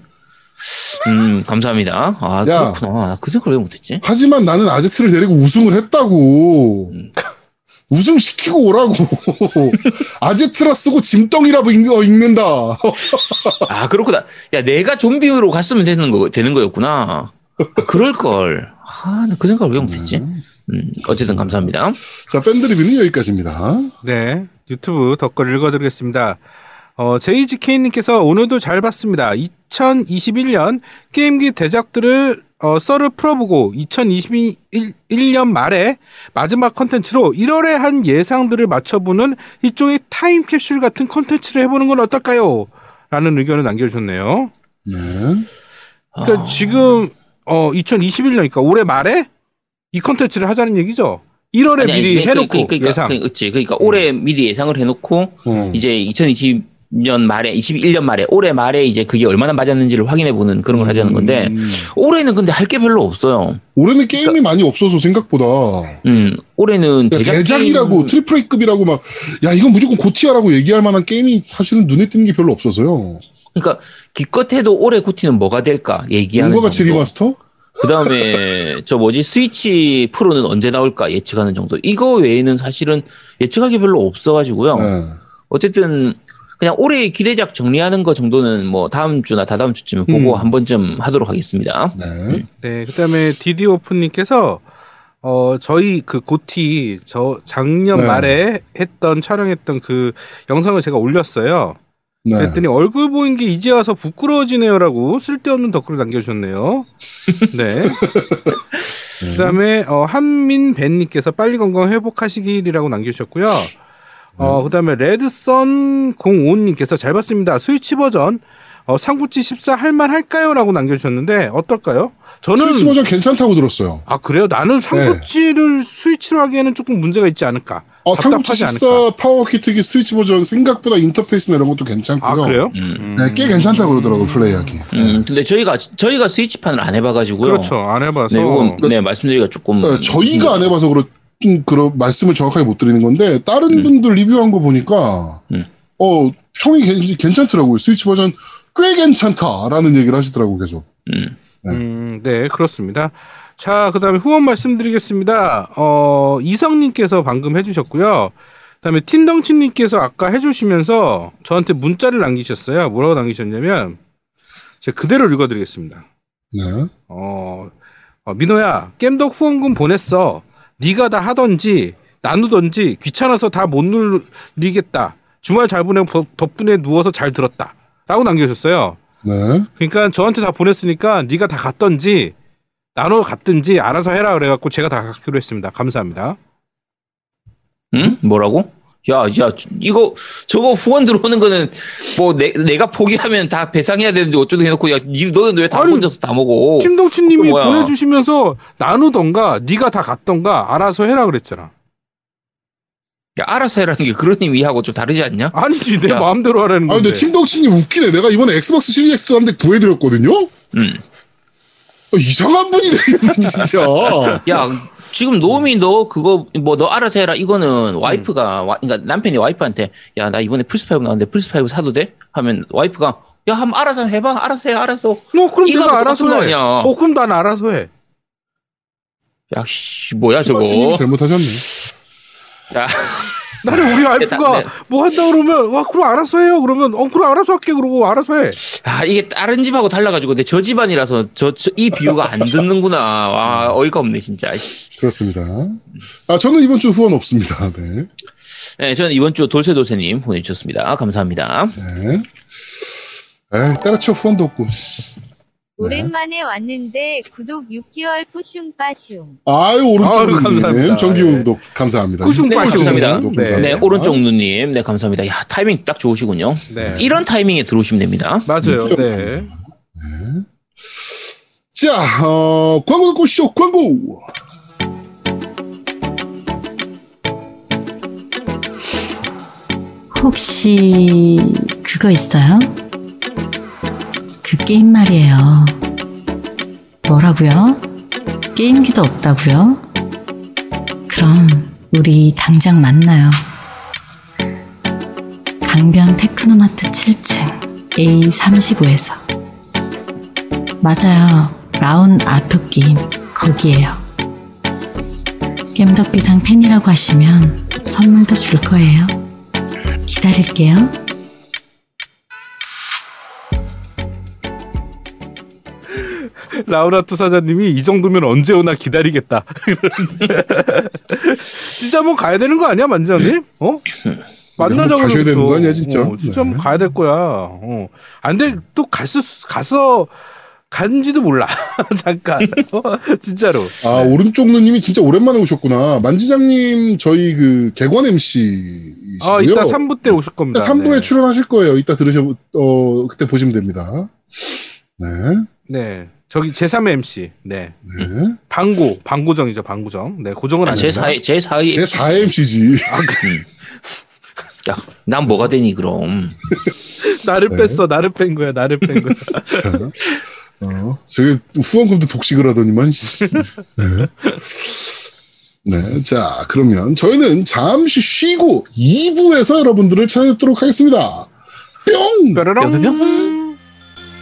음, 감사합니다. 아, 야. 그렇구나. 나그 생각을 왜 못했지? 하지만 나는 아제트를 데리고 우승을 했다고. 우승 시키고 오라고. 아제트라 쓰고 짐덩이라고 읽, 어, 읽는 다. 아, 그렇구나. 야, 내가 좀비로 갔으면 되는 거, 되는 거였구나. 아, 그럴걸. 아, 나 그 생각을 왜 못했지? 음, 어쨌든 감사합니다. 자, 밴드 리뷰는 여기까지입니다. 네. 유튜브 덧글 읽어드리겠습니다. 어, JGK님께서 오늘도 잘 봤습니다. 2021년 게임기 대작들을 어, 썰을 풀어보고 2021년 말에 마지막 컨텐츠로 1월에 한 예상들을 맞춰보는 일종의 타임캡슐 같은 컨텐츠를 해보는 건 어떨까요? 라는 의견을 남겨주셨네요. 네. 그러니까 아. 지금 어 2021년이니까 올해 말에 이 컨텐츠를 하자는 얘기죠. 1월에 아니, 아니, 미리 그- 해놓고 그러니까, 예상. 그, 그치. 그러니까 올해 미리 예상을 해놓고 어. 이제 2020 년 말에, 21년 말에, 올해 말에 이제 그게 얼마나 맞았는지를 확인해 보는 그런 걸 하자는 건데 음, 올해는 근데 할 게 별로 없어요. 올해는 게임이 많이 없어서 생각보다. 음, 올해는 야, 대작 대작 이라고 게임- 트리플 A급이라고 막, 야, 이건 무조건 GOTY라고 얘기할 만한 게임이 사실은 눈에 띄는 게 별로 없어서요. 그러니까 기껏해도 올해 GOTY는 뭐가 될까 얘기하는 인과 같이. remaster? 그 다음에 저 뭐지 스위치 프로는 언제 나올까 예측하는 정도. 이거 외에는 사실은 예측하기 별로 없어가지고요. 네. 어쨌든 그냥 올해 기대작 정리하는 거 정도는 뭐 다음 주나 다다음 주쯤에 보고 음. 한 번쯤 하도록 하겠습니다. 네. 네, 그다음에 디디 오프님께서 어 저희 그 고티 저 작년 네. 말에 했던 촬영했던 그 영상을 제가 올렸어요. 네. 그랬더니 얼굴 보인 게 이제 와서 부끄러워지네요라고 쓸데없는 댓글을 남겨주셨네요. 네. 그다음에 어, 한민벤님께서 빨리 건강 회복하시길이라고 남겨주셨고요. 어 그다음에 레드선 05님께서 잘 봤습니다. 스위치 버전 어, 삼국지 14 할만 할까요?라고 남겨주셨는데 어떨까요? 저는 스위치 버전 괜찮다고 들었어요. 아 그래요? 나는 삼국지를 스위치로 하기에는 조금 문제가 있지 않을까? 어, 삼국지 14 power kit가 스위치 버전 생각보다 인터페이스나 이런 것도 괜찮고요. 아 그래요? 음. 네, 꽤 괜찮다고 그러더라고요, 플레이하기. 음, 근데 저희가 저희가 스위치판을 안 해봐가지고요. 그렇죠. 안 해봐서. 네, 이건 네 말씀드리기가 조금 네, 저희가 안 해봐서 그렇, 좀 그런 말씀을 정확하게 못 드리는 건데, 다른 분들 리뷰한 거 보니까, 음. 어, 평이 괜- 괜찮더라고요. 스위치 버전 꽤 괜찮다라는 얘기를 하시더라고요, 계속. 음. 네. 음, 네, 그렇습니다. 자, 그 다음에 후원 말씀드리겠습니다. 어, 이성님께서 방금 해주셨고요. 그 다음에 틴덩치님께서 아까 해주시면서 저한테 문자를 남기셨어요. 뭐라고 남기셨냐면, 제가 그대로 읽어드리겠습니다. 네. 어, 어, 민호야, 겜덕 후원금 보냈어. 네가 다 하던지 나누던지 귀찮아서 다 못 누리겠다. 주말 잘 보내고 덕분에 누워서 잘 들었다. 라고 남겨주셨어요. 네. 그러니까 저한테 다 보냈으니까 네가 다 갔던지 나눠 갔든지 알아서 해라 그래갖고 제가 다 갖기로 했습니다. 감사합니다. 응? 뭐라고? 야, 야, 이거 저거 후원 들어오는 거는 뭐 내, 내가 포기하면 다 배상해야 되는데 어쩌고 해놓고 야, 니 너는 왜 다 혼자서 다 먹어? 뭐야? 보내주시면서 나누던가 네가 다 갖던가 알아서 해라 그랬잖아. 야, 알아서 해라는 게 그런 의미하고 좀 다르지 않냐? 아니지 내 야. 마음대로 하라는 아 건데. 근데 팀덩치님 웃기네. 내가 이번에 엑스박스 시리즈 X 한대 구해드렸거든요. 응. 어, 이상한 분이네 이분 진짜. 야, 지금 노미 너 그거 뭐 너 알아서 해라. 이거는 와이프가 와, 그러니까 남편이 와이프한테 야, 나 이번에 플스 5 나왔는데 플스 5 사도 돼? 하면 와이프가 야, 한번 알아서 해 봐. 알아서 해. 알아서. 너 그럼 이거 내가 똑같은 알아서 거 해. 아니야. 어 그럼 난 알아서 해. 야, 씨, 뭐야 저거. 잘못하셨네. 자, 나는 우리 와이프가 네. 뭐 한다 그러면 와 그럼 알아서 해요 그러면 어 그럼 알아서 할게 그러고 알아서 해. 아, 이게 다른 집하고 달라가지고 내저 집안이라서 저, 저- 이 비유가 안 듣는구나. 와, 어이가 없네, 진짜. 씨. 그렇습니다. 아 저는 이번 주 후원 없습니다. 네. 네, 저는 이번 주 돌쇠돌쇠님 보내주셨습니다. 감사합니다. 네. 에이, 때려쳐 후원도 없고. 씨. 네. 오랜만에 왔는데 구독 6개월 뿌슝빠슝. 아유 아유, 오른쪽 감사합니다. 누님 정기용 구독 감사합니다. 꾸슝 네, 빠슝. 감사합니다. 구독 네. 감사합니다. 네, 오른쪽 누님. 네, 감사합니다. 야, 타이밍 딱 좋으시군요. 네. 이런 타이밍에 들어오시면 됩니다. 맞아요. 네. 자, 어, 광고 듣고 쇼 광고. 혹시 그거 있어요? 그 게임 말이에요. 뭐라고요? 게임기도 없다고요? 그럼 우리 당장 만나요. 강변 테크노마트 7층 A35에서 맞아요. 라운 아토 게임 거기에요. 겜덕비상 팬이라고 하시면 선물도 줄 거예요. 기다릴게요. 라우라투 사장님이 이 정도면 언제 오나 기다리겠다. 진짜 한번 가야 되는 거 아니야, 만장님? 어? 만나자고 한번 가셔야. 되는 거 아니야, 진짜? 어, 진짜 한번 네. 가야 될 거야. 어. 안 돼, 또 갔어, 가서 간지도 몰라. 잠깐. 어? 진짜로. 아 오른쪽 누님이 진짜 오랜만에 오셨구나. 만지장님 저희 그 개관 MC이시고요. 아, 이따 3부 때 오실 겁니다. 3부에 네. 출연하실 거예요. 이따 들으셔 어 그때 보시면 됩니다. 네, 네. 저기 제3의 MC. 네. 네. 방고, 방고정이죠, 방고정. 네, 고정은 아, 제 아닙니다. 사이, 제 사이. 제 4회 MC지. 야, 난 뭐가 되니, 그럼. 나를 네. 뺐어, 나를 뺀 거야, 나를 뺀 거야. 자, 어, 저기 후원금도 독식을 하더니만. 씨. 네. 네, 자 그러면 저희는 잠시 쉬고 2부에서 여러분들을 찾아뵙도록 하겠습니다. 뿅. 뾰로롱.